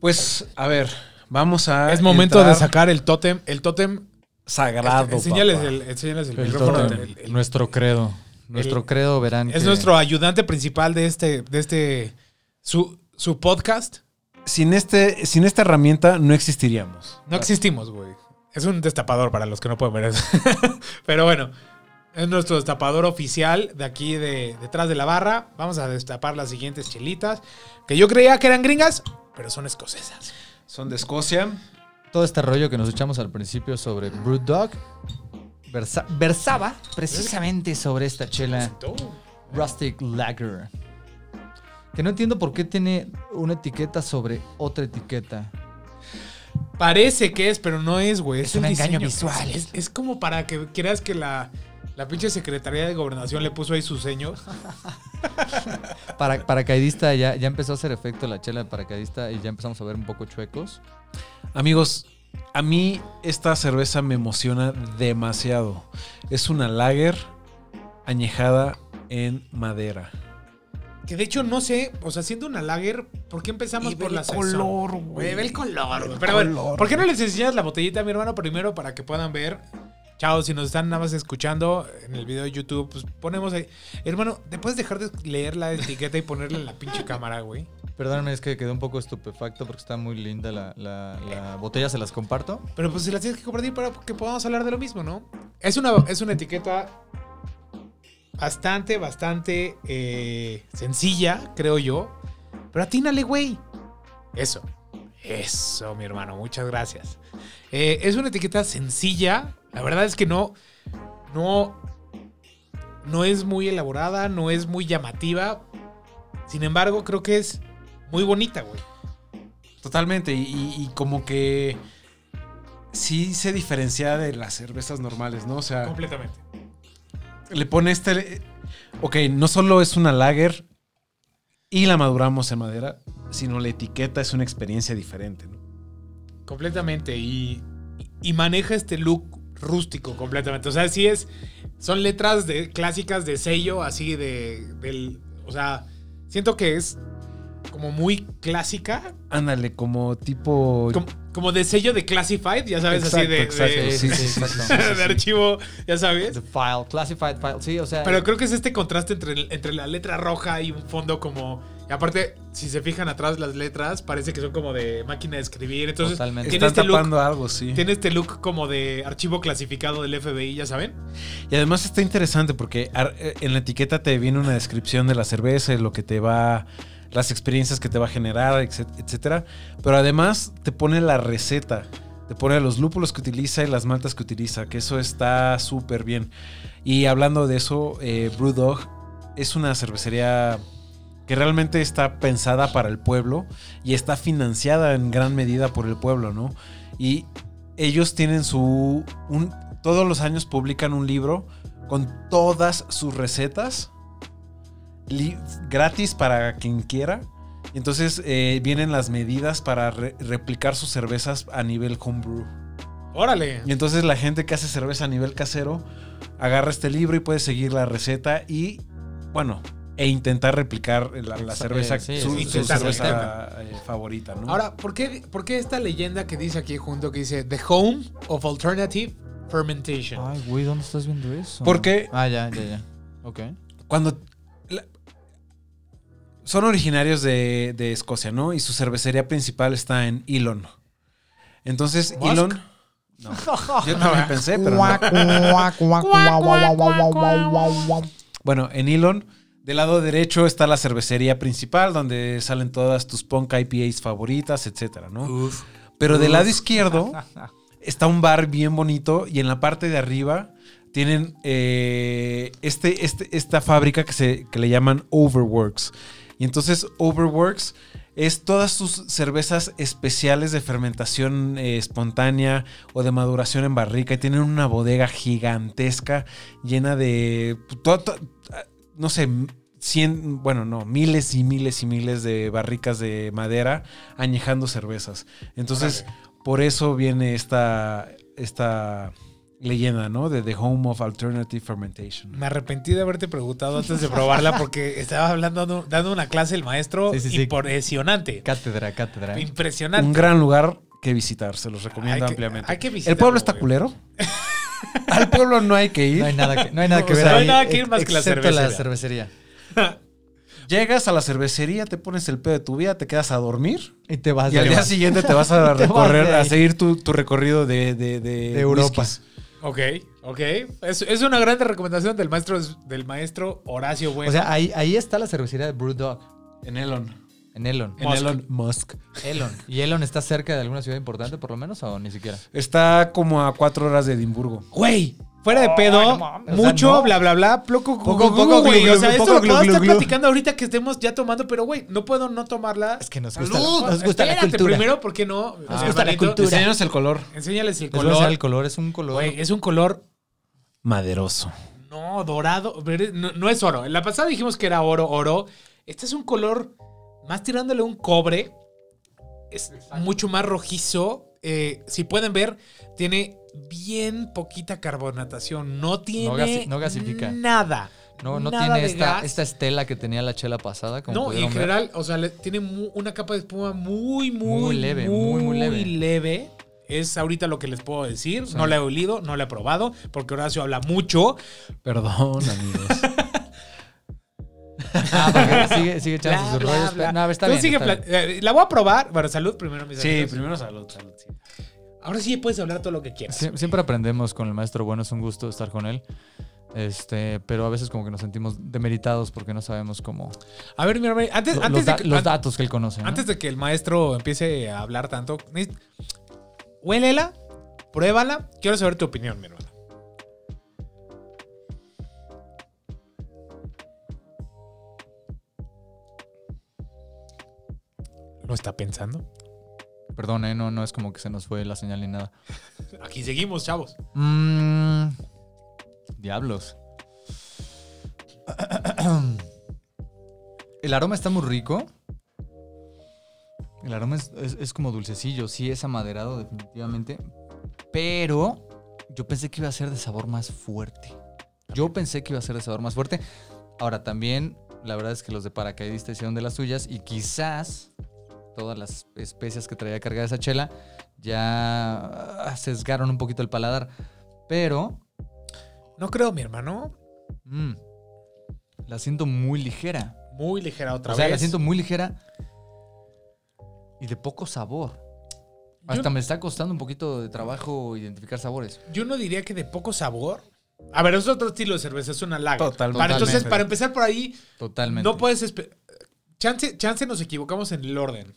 Pues, a ver, vamos a. es momento de sacar el tótem, el tótem. Sagrado. enséñales papá. el, enséñales el El micrófono. tótem, el- el- nuestro credo. Nuestro credo verán. es que- nuestro ayudante principal de este, de este, su, su podcast. Sin, este, sin esta herramienta no existiríamos. No existimos, güey. Es un destapador para los que no pueden ver eso. Pero bueno, es nuestro destapador oficial de aquí de, detrás de la barra. Vamos a destapar las siguientes chelitas. Que yo creía que eran gringas, pero son escocesas. Son de Escocia. Todo este rollo que nos echamos al principio sobre Brewdog versa- versaba precisamente sobre esta chela Rustic Lager. Que no entiendo por qué tiene una etiqueta sobre otra etiqueta. Parece que es, pero no es, güey. Es un engaño diseño. visual. Es, es como para que creas que la, la pinche Secretaría de Gobernación le puso ahí sus seños. Para, paracaidista ya, ya empezó a hacer efecto la chela de paracaidista y ya empezamos a ver un poco chuecos. Amigos, a mí esta cerveza me emociona demasiado. Es una lager añejada en madera. Que de hecho no sé, o sea, siendo una lager, ¿por qué empezamos Y por el la sazón? color, güey. Ve el color, güey. Pero color, ¿por qué no les enseñas la botellita a mi hermano primero para que puedan ver? Chao, si nos están nada más escuchando en el video de YouTube, pues ponemos ahí. Hermano, ¿te puedes dejar de leer la etiqueta y ponerla en la pinche cámara, güey? Perdóname, es que quedé un poco estupefacto porque está muy linda la, la- la botella, se las comparto. Pero pues si las tienes que compartir para que podamos hablar de lo mismo, ¿no? Es una, es una etiqueta bastante, bastante eh, sencilla, creo yo. Pero atínale, güey. Eso. Eso, mi hermano. Muchas gracias. Eh, es una etiqueta sencilla. La verdad es que no. No. No es muy elaborada, no es muy llamativa. Sin embargo, creo que es muy bonita, güey. Totalmente. Y, y- y como que sí se diferencia de las cervezas normales, ¿no? O sea, Completamente. Le pone este. Ok, no solo es una lager y la maduramos en madera, sino la etiqueta es una experiencia diferente, ¿no? Completamente. Y, y maneja este look rústico completamente. O sea, sí es. Son letras de, clásicas de sello, así de. Del, o sea, siento que es como muy clásica. Ándale, como tipo. Como, como de sello de Classified, ya sabes, así de. exacto. de- Sí, sí, sí, exacto. de archivo, ya sabes. The file, classified file. Sí, o sea. Pero creo que es este contraste entre, entre la letra roja y un fondo como. Y aparte, si se fijan atrás las letras, parece que son como de máquina de escribir. Entonces, Totalmente. tiene Están este look tapando algo, sí. Tiene este look como de archivo clasificado del FBI, ya saben. Y además está interesante porque eh, en la etiqueta te viene una descripción de la cerveza y lo que te va. Las experiencias que te va a generar, etc- etcétera. Pero además te pone la receta. Te pone los lúpulos que utiliza y las maltas que utiliza, que eso está súper bien. Y hablando de eso, eh, Brewdog es una cervecería que realmente está pensada para el pueblo y está financiada en gran medida por el pueblo, ¿no? Y ellos tienen su... todos los años publican un libro con todas sus recetas gratis para quien quiera. Y entonces eh, vienen las medidas para re- replicar sus cervezas a nivel homebrew. Órale. Y entonces la gente que hace cerveza a nivel casero agarra este libro y puede seguir la receta y, bueno, e intentar replicar la, cerveza, eh, sí, su, sí, su intentar cerveza eh, favorita, ¿no? Ahora, ¿por qué, ¿por qué esta leyenda que dice aquí junto que dice The Home of Alternative Fermentation? Ay, güey, ¿dónde estás viendo eso? Porque Ah, ya, ya, ya. Ok. cuando la- son originarios de, de Escocia, ¿no? Y su cervecería principal está en Elon. Entonces, Musk. Elon. No, yo también pensé, pero no. Bueno, en Elon, del lado derecho está la cervecería principal, donde salen todas tus punk IPAs favoritas, etcétera, ¿no? Pero del lado izquierdo está un bar bien bonito y en la parte de arriba tienen eh, este, este, esta fábrica que, se, que le llaman Overworks. Y entonces Overworks es todas sus cervezas especiales de fermentación eh, espontánea o de maduración en barrica y tienen una bodega gigantesca llena de, to- no sé, cien, bueno, no, miles y miles y miles de barricas de madera añejando cervezas. Entonces, por eso viene esta, esta leyenda, ¿no? De The Home of Alternative Fermentation. Me arrepentí de haberte preguntado antes de probarla porque estaba hablando, dando, una clase el maestro Sí, sí, sí. impresionante. Cátedra, cátedra. Impresionante. Un gran lugar que visitar, se los Hay recomiendo que- ampliamente. hay que ¿El visitarlo, pueblo está güey. culero? Al pueblo no hay que ir. No hay nada que, no hay nada que O ver sea, no hay ahí, nada que ir más que la excepto la cervecería. cervecería. Llegas a la cervecería, te pones el pedo de tu vida, te quedas a dormir Y te vas y al día siguiente te vas a vas recorrer, a seguir tu, tu recorrido de, de, de, De Europa. whiskies. Ok, ok. Es, es una gran recomendación del maestro, del maestro Horacio Bueno. O sea, ahí, ahí está la cervecería de Brewdog. En Elon. En Elon. En Musk. Elon Musk. Elon. ¿Y Elon está cerca de alguna ciudad importante, por lo menos, o ni siquiera? Está como a cuatro horas de Edimburgo. Güey, fuera de pedo, no mames, o sea, mucho, no. bla, bla, bla, poco, Poco, poco, güey. O sea, esto poco, lo estar platicando ahorita que estemos ya tomando, pero güey, no puedo no tomarla. Es que nos gusta, la, nos gusta la cultura. primero, ¿por qué no? Nos Eh, gusta la cultura. Enséñanos el color. Enséñales el color. el color, es un color. Güey, es un color Maderoso. No, dorado. No, no es oro. En la pasada dijimos que era oro, oro. Este es un color más tirándole un cobre. Es mucho más rojizo. Eh, si pueden ver, tiene bien poquita carbonatación. No tiene gasi- no gasifica. nada. no no nada tiene esta, esta estela que tenía la chela pasada. Como No, y en ver. general, o sea, le- tiene mu- una capa de espuma muy, muy, Muy leve, muy, muy leve. leve. Es ahorita lo que les puedo decir. Sí. No la he olido, no la he probado, porque Horacio habla mucho. Perdón, amigos. Ah, porque sigue, sigue echando Bla, sus bla, rollos. bla. No, está Tú bien. sigue está pla- bien. la voy a probar. Bueno, salud primero, mis sí, amigos. primero salud, salud. sí. Ahora sí puedes hablar todo lo que quieras. Sie- Siempre aprendemos con el maestro bueno, es un gusto estar con él. Este, pero a veces como que nos sentimos demeritados porque no sabemos cómo A ver, mi hermano, antes, lo- antes, los, de que, los datos que él conoce. ¿no? antes de que el maestro empiece a hablar tanto, huélela, pruébala. Quiero saber tu opinión, mi hermano. ¿Lo está pensando? Perdón, eh, no, no es como que se nos fue la señal ni nada. Aquí seguimos, chavos. Mm, diablos. El aroma está muy rico. El aroma es, es- es como dulcecillo, sí es amaderado definitivamente. Pero yo pensé que iba a ser de sabor más fuerte. Yo pensé que iba a ser de sabor más fuerte. Ahora también, la verdad es que los de paracaidista hicieron de las suyas y quizás todas las especias que traía cargada esa chela ya ah, sesgaron un poquito el paladar. Pero No creo, mi hermano. mm, la siento muy ligera. Muy ligera otra o sea, vez. la siento muy ligera y de poco sabor. Hasta Yo- me está costando un poquito de trabajo identificar sabores. Yo no diría que de poco sabor. A ver, es otro estilo de cerveza, es una lager. Totalmente. Para, entonces, para empezar por ahí, Totalmente. no puedes... espe- Chance, chance nos equivocamos en el orden.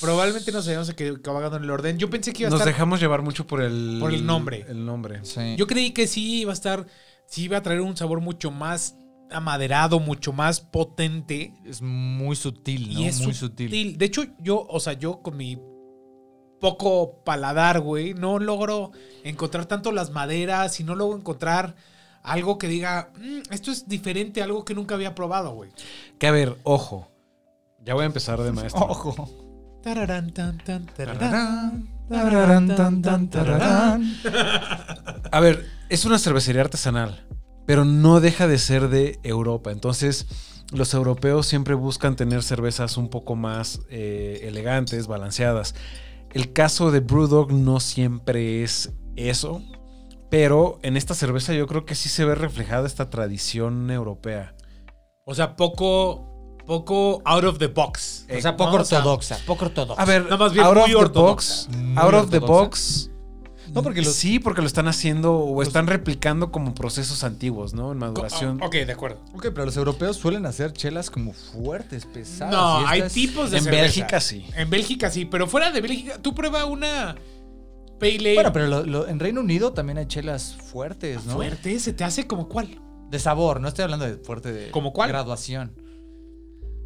Probablemente nos hayamos equivocado en el orden. Yo pensé que iba a Nos estar... dejamos llevar mucho por el... Por el nombre. El nombre. Sí. Yo creí que sí iba a estar... Sí iba a traer un sabor mucho más amaderado, mucho más potente. es muy sutil, ¿no? Y es muy sutil. sutil. De hecho, yo, o sea, yo con mi poco paladar, güey, no logro encontrar tanto las maderas y no logro encontrar algo que diga, "Mm, esto es diferente, a algo que nunca había probado, güey. Que a ver, ojo. Ya voy a empezar de maestro. Ojo. Tararán, tan, tan, tararán. Tararán, tan, tan, tararán. A ver, es una cervecería artesanal, pero no deja de ser de Europa. Entonces, los europeos siempre buscan tener cervezas un poco más eh, elegantes, balanceadas. El caso de Brewdog no siempre es eso, pero en esta cerveza yo creo que sí se ve reflejada esta tradición europea. O sea, poco, poco out of the box. Eh, O sea, poco no, ortodoxa. Poco ortodoxa. A ver, Nada más bien out muy of the box, Muy out of the box. No, porque los- sí, porque lo están haciendo o están replicando como procesos antiguos, ¿no? En maduración. Oh, ok, de acuerdo. Ok, pero los europeos suelen hacer chelas como fuertes, pesadas. No, hay tipos de en cerveza. Bélgica sí. En Bélgica sí, pero fuera de Bélgica, tú prueba una Pale Ale Bueno, pero lo- lo- en Reino Unido también hay chelas fuertes, ¿no? fuerte, ¿se te hace como cuál? De sabor, no estoy hablando de fuerte de ¿Como cuál? graduación.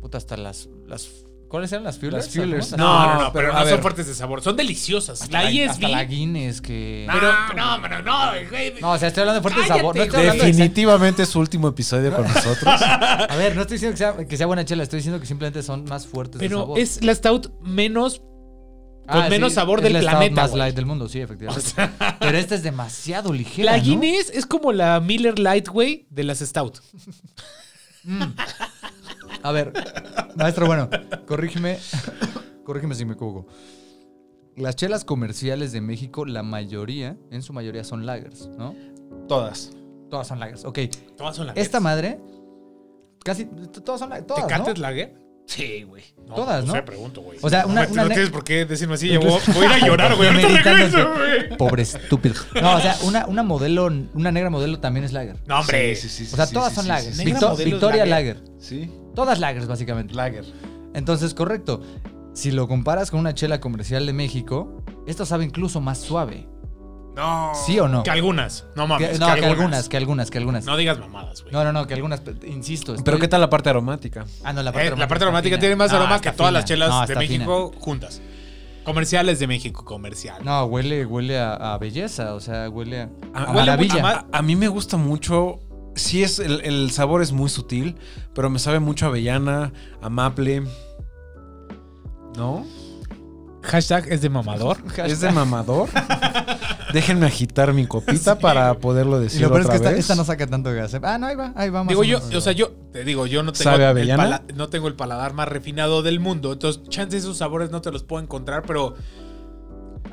Puta, hasta las, las ¿Cuáles eran las Fuelers? Las Fuelers. No, no, No, no, pero, no son fuertes de sabor. Son deliciosas. Hasta La ESB. hasta la Guinness que... Pero, no, pero no, güey. No, o sea, estoy hablando de fuerte Cállate, sabor. No estoy de- Definitivamente es su último episodio con nosotros. A ver, no estoy diciendo que sea, que sea buena chela, estoy diciendo que simplemente son más fuertes de Pero sabor. es la stout menos. Ah, con menos sabor es del la stout planeta, más güey. light del mundo, sí, efectivamente. Pero esta es demasiado ligera, La ¿no? Guinness es como la Miller Light, güey, de las stout. A ver, maestro, bueno, corrígeme, corrígeme si me equivoco. Las chelas comerciales de México, la mayoría, en su mayoría son lagers, ¿no? Todas. Todas son lagers. Ok, Todas son esta madre, casi, todas son lagers. Todas, ¿Tecates ¿no? Lager? Sí, güey. Todas, ¿no? sé, pregunto, güey. O sea, una- No, una no ne- tienes por qué decirme así. Yo voy, a ir a llorar, güey. Regreso, güey. Pobre estúpido. No, o sea, una, una modelo, una negra modelo también es lager. No, hombre. Sí, sí, sí, O sea, sí, todas sí, son sí, lagers. sí, sí. Negra Victo- modelo es Victoria lager. lager. Sí. Todas lagers, básicamente. Lager. Entonces, correcto. Si lo comparas con una chela comercial de México, esto sabe incluso más suave. No. ¿Sí o no? Que algunas. No mames. Que- no, que algunas, que algunas, que algunas. No digas mamadas, güey. No, no, no, que algunas, insisto. Pero ¿qué tal la parte aromática? Ah, no, la Eh, parte la parte aromática tiene más No, aroma que todas las chelas No, de México juntas. Comerciales de México, comercial. No, huele, huele a, a belleza, o sea, huele a, a maravilla. a A, a mí me gusta mucho. Sí, es el, el sabor es muy sutil, pero me sabe mucho a avellana, a maple. ¿No? Hashtag es de mamador. Es de mamador. Déjenme agitar mi copita para poderlo Y decir lo peor es otra que esta, vez. esta no saca tanto gas. ¿eh? Ah, no, ahí va, ahí va. más Digo o yo, o sea, yo te digo, yo no tengo, ¿Sabe a el pala- no tengo el paladar más refinado del mundo. Entonces, chance esos sabores no te los puedo encontrar, pero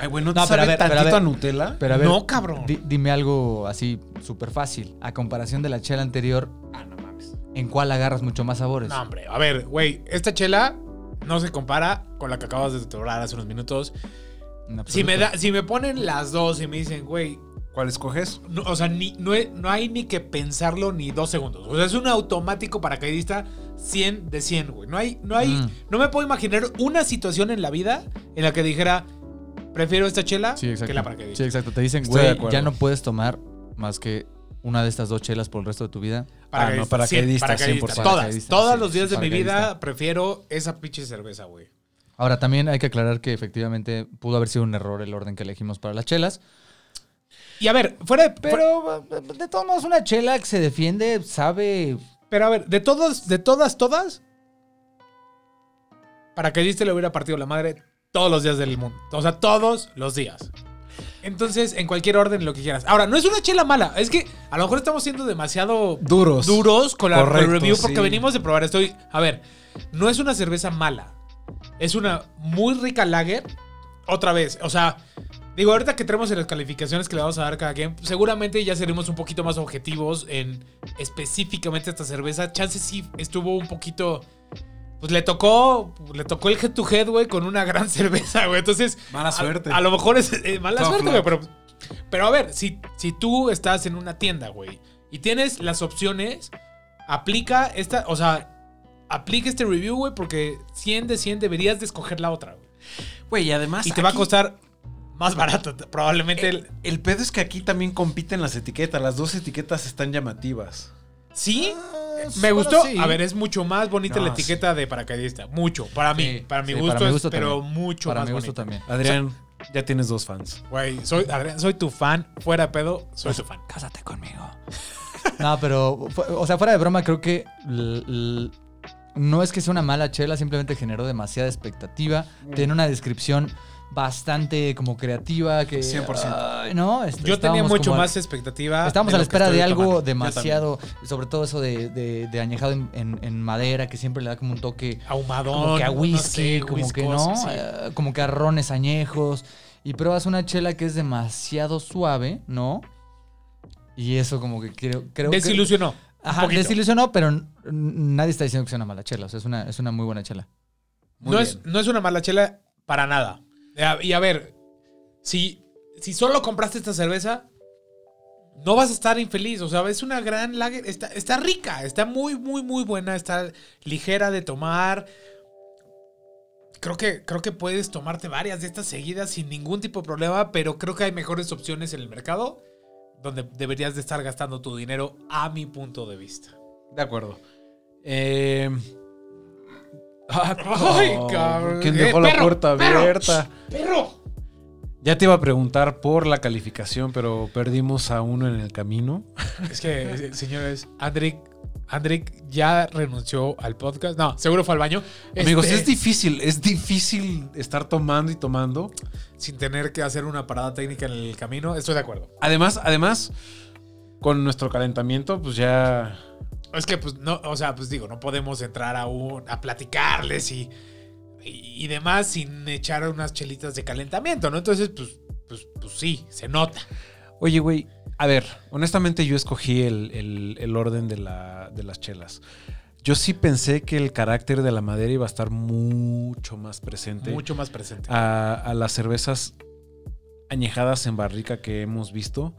Ay, bueno, No, ¿no pero a sabe pero a tantito a. Nutella? Pero a ver, no, cabrón. di- dime algo así súper fácil. A comparación de la chela anterior, Ah, no mames. ¿en cuál agarras mucho más sabores? No, hombre. A ver, güey, esta chela no se compara con la que acabas de probar hace unos minutos. Si me, da, si me ponen las dos y me dicen, güey, ¿Cuál escoges? no, o sea, ni, no, no hay ni que pensarlo ni dos segundos. O sea, es un automático paracaidista 100 de 100, güey. No hay, no hay, Mm. no me puedo imaginar una situación en la vida en la que dijera, prefiero esta chela Sí, que la Sí, paracaidista. exacto. Te dicen, güey, ya no puedes tomar más que una de estas dos chelas por el resto de tu vida. Ah, no, paracaidista, 100%. 100%. Todas, Paracaidista, todos sí, los días sí, de mi paracaidista. vida prefiero esa pinche cerveza, güey. Ahora, también hay que aclarar que efectivamente pudo haber sido un error el orden que elegimos para las chelas. Y a ver, fuera de... fuera- Pero eh, de todos modos, una chela que se defiende, sabe. pero a ver, de todos, de todas, todas, paracaidista le hubiera partido la madre todos los días del mundo. O sea, todos los días. Entonces, en cualquier orden, lo que quieras. Ahora, no es una chela mala. Es que a lo mejor estamos siendo demasiado Duros. duros con la Correcto, review porque sí. venimos de probar. Estoy. A ver, no es una cerveza mala. Es una muy rica lager. Otra vez, o sea, digo, ahorita que tenemos en las calificaciones que le vamos a dar a cada quien, seguramente ya seremos un poquito más objetivos en específicamente esta cerveza. Chance sí estuvo un poquito. Pues le tocó, le tocó el head to head, güey, con una gran cerveza, güey. Entonces, Mala suerte. A, lo mejor es eh, mala suerte, güey, pero pero a ver, si, si tú estás en una tienda, güey, y tienes las opciones, aplica esta, o sea, aplica este review, güey, porque 100 de 100 deberías de escoger la otra, güey. Güey, y además. Y te va a costar más barato, probablemente. El, el- el pedo es que aquí también compiten las etiquetas. Las dos etiquetas están llamativas. sí, Ah, me bueno, gustó. sí. A ver, es mucho más bonita No, la etiqueta de paracaidista. Mucho, para mí. Sí, para mi sí, gusto, para mi es- gusto pero mucho Para más mi gusto también. Adrián, ya tienes dos fans. Güey, soy, Adrián, soy tu fan, fuera de pedo, soy tu fan. Cásate conmigo. No, pero, o sea, fuera de broma, creo que no es que sea una mala chela, simplemente generó demasiada expectativa. Tiene una descripción bastante como creativa que... 100%. ay, ¿no? Este, Yo tenía mucho más expectativa. Estábamos a la espera de algo tomando. Demasiado, sobre todo eso de, de- de añejado en, en- en madera, que siempre le da como un toque. Ahumadón. como que a no whisky, sé, como que no, sí. eh, como que a rones añejos. Y pruebas una chela que es demasiado suave, ¿no? Y eso como que creo, creo que... Desilusionó. Ajá, desilusionó, pero nadie está diciendo que sea una mala chela. O sea, es una, es una muy buena chela. Muy no, bien. es, no es una mala chela para nada. Y a- Y a ver, si, si solo compraste esta cerveza, no vas a estar infeliz. O sea, es una gran lager. Está, está rica, está muy, muy, muy buena. Está ligera de tomar. Creo que, creo que puedes tomarte varias de estas seguidas sin ningún tipo de problema, pero creo que hay mejores opciones en el mercado donde deberías de estar gastando tu dinero a mi punto de vista. De acuerdo. Eh, Ay, cabrón. ¿Quién Eh, dejó la perro, puerta abierta? ¡Perro! Ya te iba a preguntar por la calificación, pero perdimos a uno en el camino. Es que, eh, señores, Andrick, Andrick ya renunció al podcast. No, seguro fue al baño. Amigos, Este, es difícil, es difícil estar tomando y tomando. Sin tener que hacer una parada técnica en el camino. Estoy de acuerdo. Además, además, con nuestro calentamiento, pues ya. Es que, pues, no, o sea, pues digo, no podemos entrar aún a platicarles y, y, y demás sin echar unas chelitas de calentamiento, ¿no? Entonces, pues, pues, pues sí, se nota. Oye, güey, a ver, honestamente yo escogí el, el- el orden de, la- de las chelas. Yo sí pensé que el carácter de la madera iba a estar mucho más presente Mucho más presente. a, a las cervezas añejadas en barrica que hemos visto.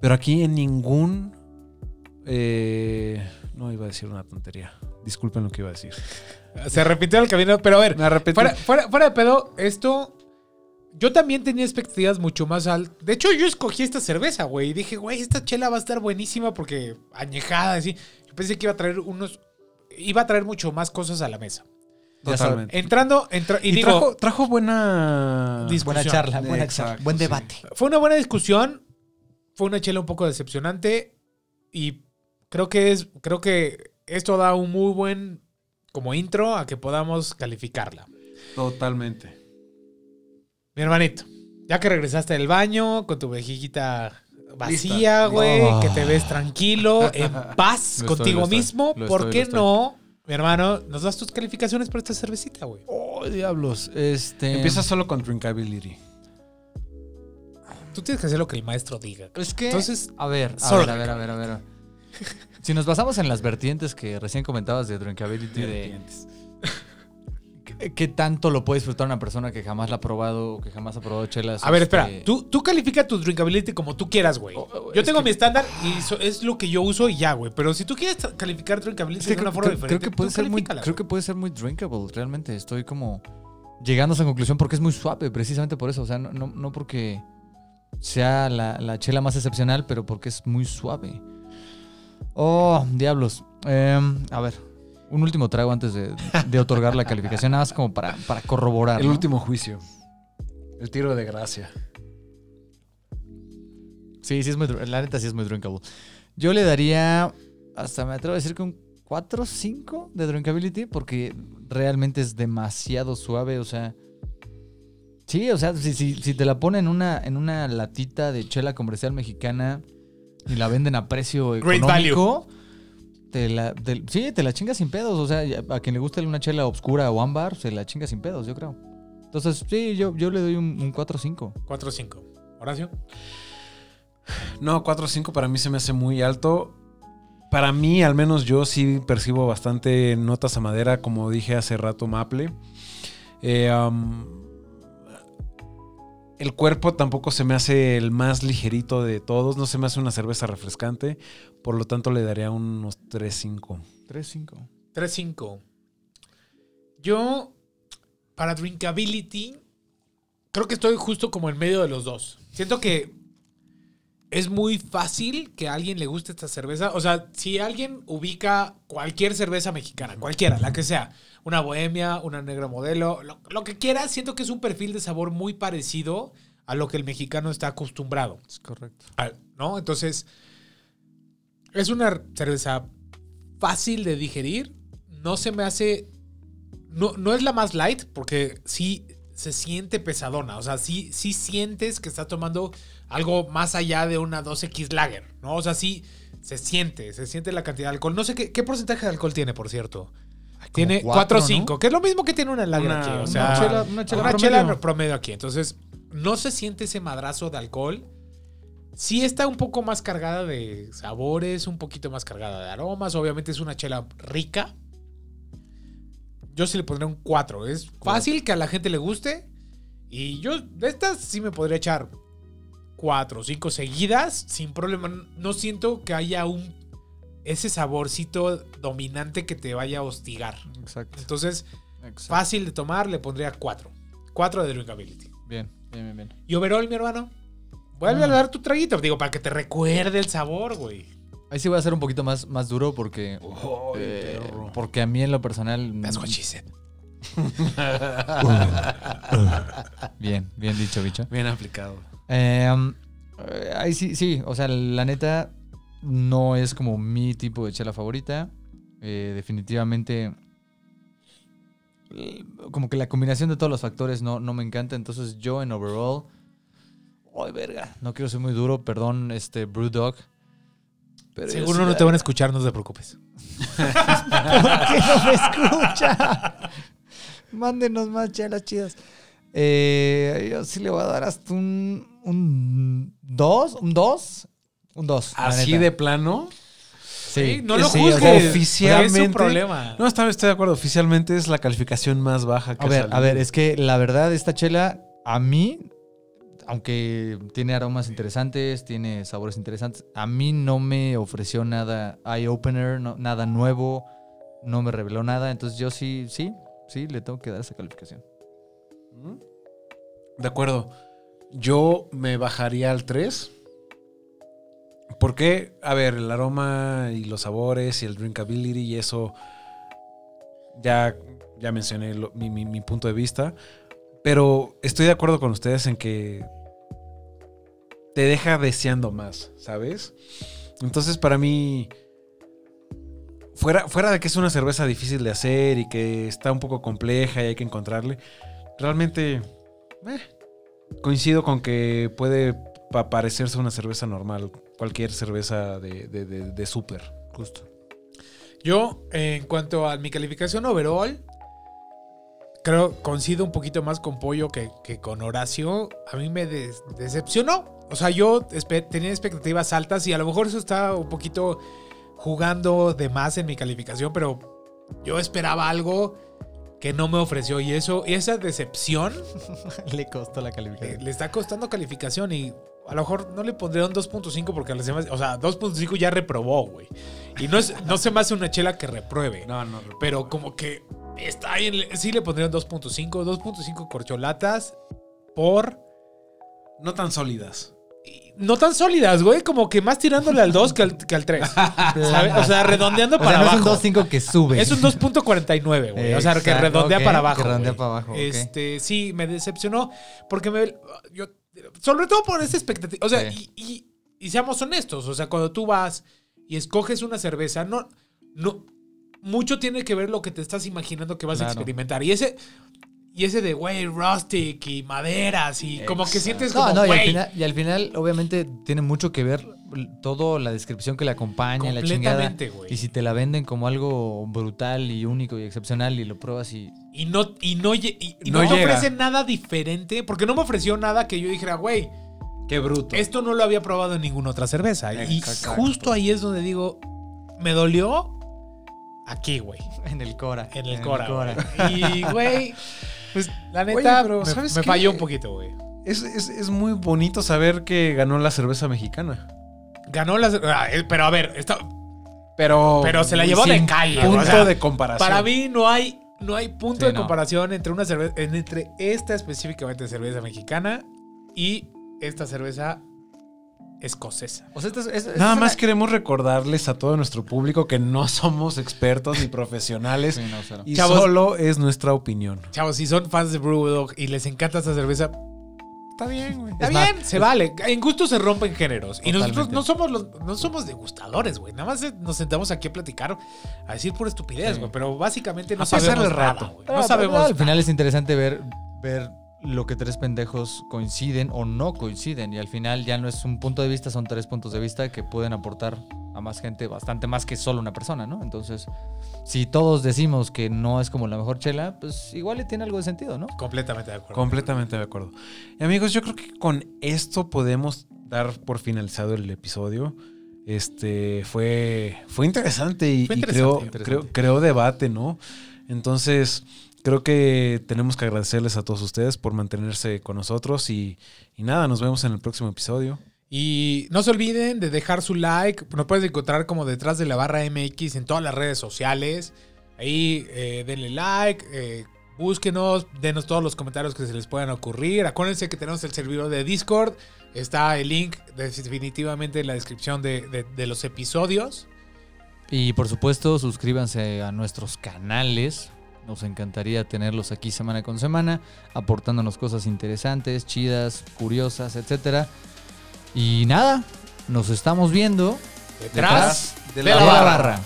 Pero aquí en ningún... eh, no iba a decir una tontería. Disculpen lo que iba a decir. Se arrepintió del camino, pero a ver, Me arrepentí. fuera, fuera, fuera de pedo, esto. Yo también tenía expectativas mucho más altas. De hecho, yo escogí esta cerveza, güey. Y dije, güey, esta chela va a estar buenísima porque añejada, así. Yo pensé que iba a traer unos. Iba a traer mucho más cosas a la mesa. Totalmente. Entrando, entra- y, Y, digo, trajo, trajo buena... Charla, buena Exacto, charla. Buen sí. debate. fue una buena discusión. Fue una chela un poco decepcionante. Y creo que es. Creo que esto da un muy buen como intro a que podamos calificarla. Totalmente. Mi hermanito, ya que regresaste del baño con tu vejiguita vacía, güey, Oh. que te ves tranquilo, en paz Lo contigo estoy. mismo, ¿por estoy, qué no, mi hermano, nos das tus calificaciones por esta cervecita, güey? Oh, diablos. Este. Empieza solo con drinkability. Tú tienes que hacer lo que el maestro diga. Es que. Entonces, a ver, a ver, a ver, a ver, a ver. Si nos basamos en las vertientes que recién comentabas de drinkability, de qué, qué tanto lo puede disfrutar una persona que jamás la ha probado o que jamás ha probado chelas. A ver, este, espera, tú, tú califica tu drinkability como tú quieras, güey. Oh, oh, Yo tengo que- mi estándar y es lo que yo uso y ya, güey. Pero si tú quieres calificar drinkability de una creo, forma creo- creo diferente, que puede ser muy, creo que puede ser muy drinkable, realmente. Estoy como llegando a esa conclusión porque es muy suave, precisamente por eso. O sea, no, no, no porque sea la, la chela más excepcional, pero porque es muy suave. Oh, diablos. Em, a ver, un último trago antes de, de otorgar la calificación, nada más como para, para corroborar. El ¿no? último juicio. El tiro de gracia. Sí, sí es muy, la neta sí es muy drinkable. Yo le daría, hasta me atrevo a decir que un 4 5 de drinkability porque realmente es demasiado suave, o sea... Sí, o sea, si, si, si te la ponen en una, en una latita de chela comercial mexicana y la venden a precio Great económico, te la, te- sí, te la chingas sin pedos. O sea, a quien le guste una chela oscura o ámbar, se la chinga sin pedos, yo creo. Entonces, sí, yo, yo le doy un, un 4-5. 4-5. Horacio. No, 4-5 para mí se me hace muy alto. Para mí, al menos yo sí percibo bastante notas a madera, como dije hace rato, maple. Eh, um, el cuerpo tampoco se me hace el más ligerito de todos, no se me hace una cerveza refrescante, por lo tanto le daría unos 3-5. 3-5. 3-5. Yo, para drinkability, creo que estoy justo como en medio de los dos. Siento que es muy fácil que a alguien le guste esta cerveza. O sea, si alguien ubica cualquier cerveza mexicana, cualquiera, la que sea, una bohemia, una negra modelo, lo, lo que quiera, siento que es un perfil de sabor muy parecido a lo que el mexicano está acostumbrado. Es correcto. ¿No? Entonces, es una cerveza fácil de digerir. No se me hace. No, no es la más light, porque sí se siente pesadona. O sea, sí, sí sientes que está tomando algo más allá de una 2X Lager, ¿no? O sea, sí se siente, se siente la cantidad de alcohol. No sé qué, qué porcentaje de alcohol tiene, por cierto. Tiene cuatro, 4 o 5, ¿no? que es lo mismo que tiene una Lager Una- aquí. O una sea, chela- una chela una promedio. chela promedio aquí. Entonces, no se siente ese madrazo de alcohol. Sí está un poco más cargada de sabores, un poquito más cargada de aromas. Obviamente es una chela rica. Yo sí le pondré un 4. Es fácil que a la gente le guste. Y yo de estas sí me podría echar 4 o 5 seguidas sin problema. No siento que haya un ese saborcito dominante que te vaya a hostigar. Exacto. Entonces, Exacto. fácil de tomar, le pondría 4. 4 de drinkability. Bien, bien, bien, bien. Y overall, mi hermano, vuelve a dar tu traguito. Digo, para que te recuerde el sabor, güey. Ahí sí voy a ser un poquito más, más duro porque. eh, porque a mí en lo personal. That's what she said. Bien, bien dicho, bicho. Bien aplicado. Eh, um, eh, ahí sí, sí, o sea, la neta no es como mi tipo de chela favorita. Eh, definitivamente, como que la combinación de todos los factores no, no me encanta. Entonces yo en overall, ¡ay, verga! No quiero ser muy duro, perdón, este Brewdog. Pero Seguro sí- no te van a escuchar, no te preocupes. ¿Por qué no me escucha? Mándenos más chelas chidas. Eh, yo sí le voy a dar hasta un un 2, un 2, un 2. Así de plano. Sí, no lo sí, juzgues. oficialmente- Es un problema. No, esta vez estoy de acuerdo. Oficialmente es la calificación más baja que a ver, a ver, es que la verdad esta chela a mí aunque tiene aromas interesantes, tiene sabores interesantes, a mí no me ofreció nada eye opener, no- nada nuevo, no me reveló nada, entonces yo sí, sí, sí le tengo que dar esa calificación. De acuerdo. Yo me bajaría al 3. Porque, a ver, el aroma y los sabores y el drinkability y eso. Ya, ya mencioné mi, mi- mi punto de vista. Pero estoy de acuerdo con ustedes en que te deja deseando más, ¿sabes? Entonces, para mí. Fuera, fuera de que es una cerveza difícil de hacer y que está un poco compleja y hay que encontrarle, realmente eh, coincido con que puede pa- parecerse una cerveza normal, cualquier cerveza de, de, de, de súper, justo. Yo, en cuanto a mi calificación overall, creo, coincido un poquito más con Pollo que, que con Horacio. A mí me decepcionó. O sea, yo tenía expectativas altas y a lo mejor eso está un poquito jugando de más en mi calificación, pero yo esperaba algo que no me ofreció y eso, y esa decepción le costó la calificación. le está costando calificación y a lo mejor no le pondría un 2.5 porque a las demás, o sea, 2.5 ya reprobó, güey. Y no, es, no se me hace una chela que repruebe. No, no. Pero como que está ahí. en- sí le pondría un 2.5. 2.5 corcholatas por. No tan sólidas. y No tan sólidas, güey. Como que más tirándole al 2 que al, que al 3. ¿sabes? O sea, redondeando O sea, para no abajo. es un 2.5 que sube. Es un 2.49, güey. O sea, que redondea para abajo. que redondea güey. para abajo. Este, sí, me decepcionó. Porque me. Yo, sobre todo por esa expectativa. O sea, Sí. y, y- y seamos honestos. O sea, cuando tú vas y escoges una cerveza, no. no mucho tiene que ver lo que te estás imaginando que vas a experimentar. Y ese. Y ese de, güey, rustic y maderas y como que sientes No, como, no, y al, güey, final, y al final, obviamente, tiene mucho que ver todo la descripción que le acompaña, la chingada. güey. Y si te la venden como algo brutal y único y excepcional y lo pruebas y... Y no, y no, y, y No no, te ofrece nada diferente, porque no me ofreció nada que yo dijera, güey, Qué bruto. esto no lo había probado en ninguna otra cerveza. Y justo ahí es donde digo, me dolió aquí, güey, En el Cora. en el Cora. güey. Y, güey, pues la Oye, neta, pero me, ¿sabes me qué? falló un poquito, güey. Es, es- es muy bonito saber que ganó la cerveza mexicana. Ganó las... ah, eh, Pero a ver, está, Pero. Pero se la llevó de calle, Punto o sea, de comparación. para mí no hay... No hay punto Sí, de no. comparación entre una cerveza, entre esta específicamente cerveza mexicana y esta cerveza escocesa. O sea, esto es- es- esto Nada es más una- queremos recordarles a todo nuestro público que no somos expertos ni profesionales Sí, no, y Chavos. solo es nuestra opinión. Chavos, si son fans de Brewdog y les encanta esta cerveza, Está bien, güey. está Es más, bien, se vale. En gusto se rompen géneros. Y nosotros no somos los, no somos degustadores, güey. Nada más nos sentamos aquí a platicar, a decir pura estupidez, Sí. güey. Pero básicamente no A sabemos el rato. nada, güey. Pero- No pero sabemos. Al final es interesante ver, ver lo que tres pendejos coinciden o no coinciden. Y al final ya no es un punto de vista, son tres puntos de vista que pueden aportar a más gente, bastante más que solo una persona, ¿no? Entonces, si todos decimos que no es como la mejor chela, pues igual le tiene algo de sentido, ¿no? Completamente de acuerdo. Completamente de acuerdo. Y amigos, yo creo que con esto podemos dar por finalizado el episodio. Este fue, fue interesante y, Fue y interesante, creó, interesante. creo- creó debate, ¿no? Entonces, creo que tenemos que agradecerles a todos ustedes por mantenerse con nosotros y, y nada, nos vemos en el próximo episodio. Y no se olviden de dejar su like. Nos puedes encontrar como detrás de la barra MX en todas las redes sociales. Ahí eh, denle like, eh, búsquenos, denos todos los comentarios que se les puedan ocurrir. Acuérdense que tenemos el servidor de Discord. Está el link definitivamente en la descripción de, de- de los episodios. Y por supuesto, suscríbanse a nuestros canales. Nos encantaría tenerlos aquí semana con semana, aportándonos cosas interesantes, chidas, curiosas, etcétera. Y nada, nos estamos viendo Detrás de de la la de la barra. barra.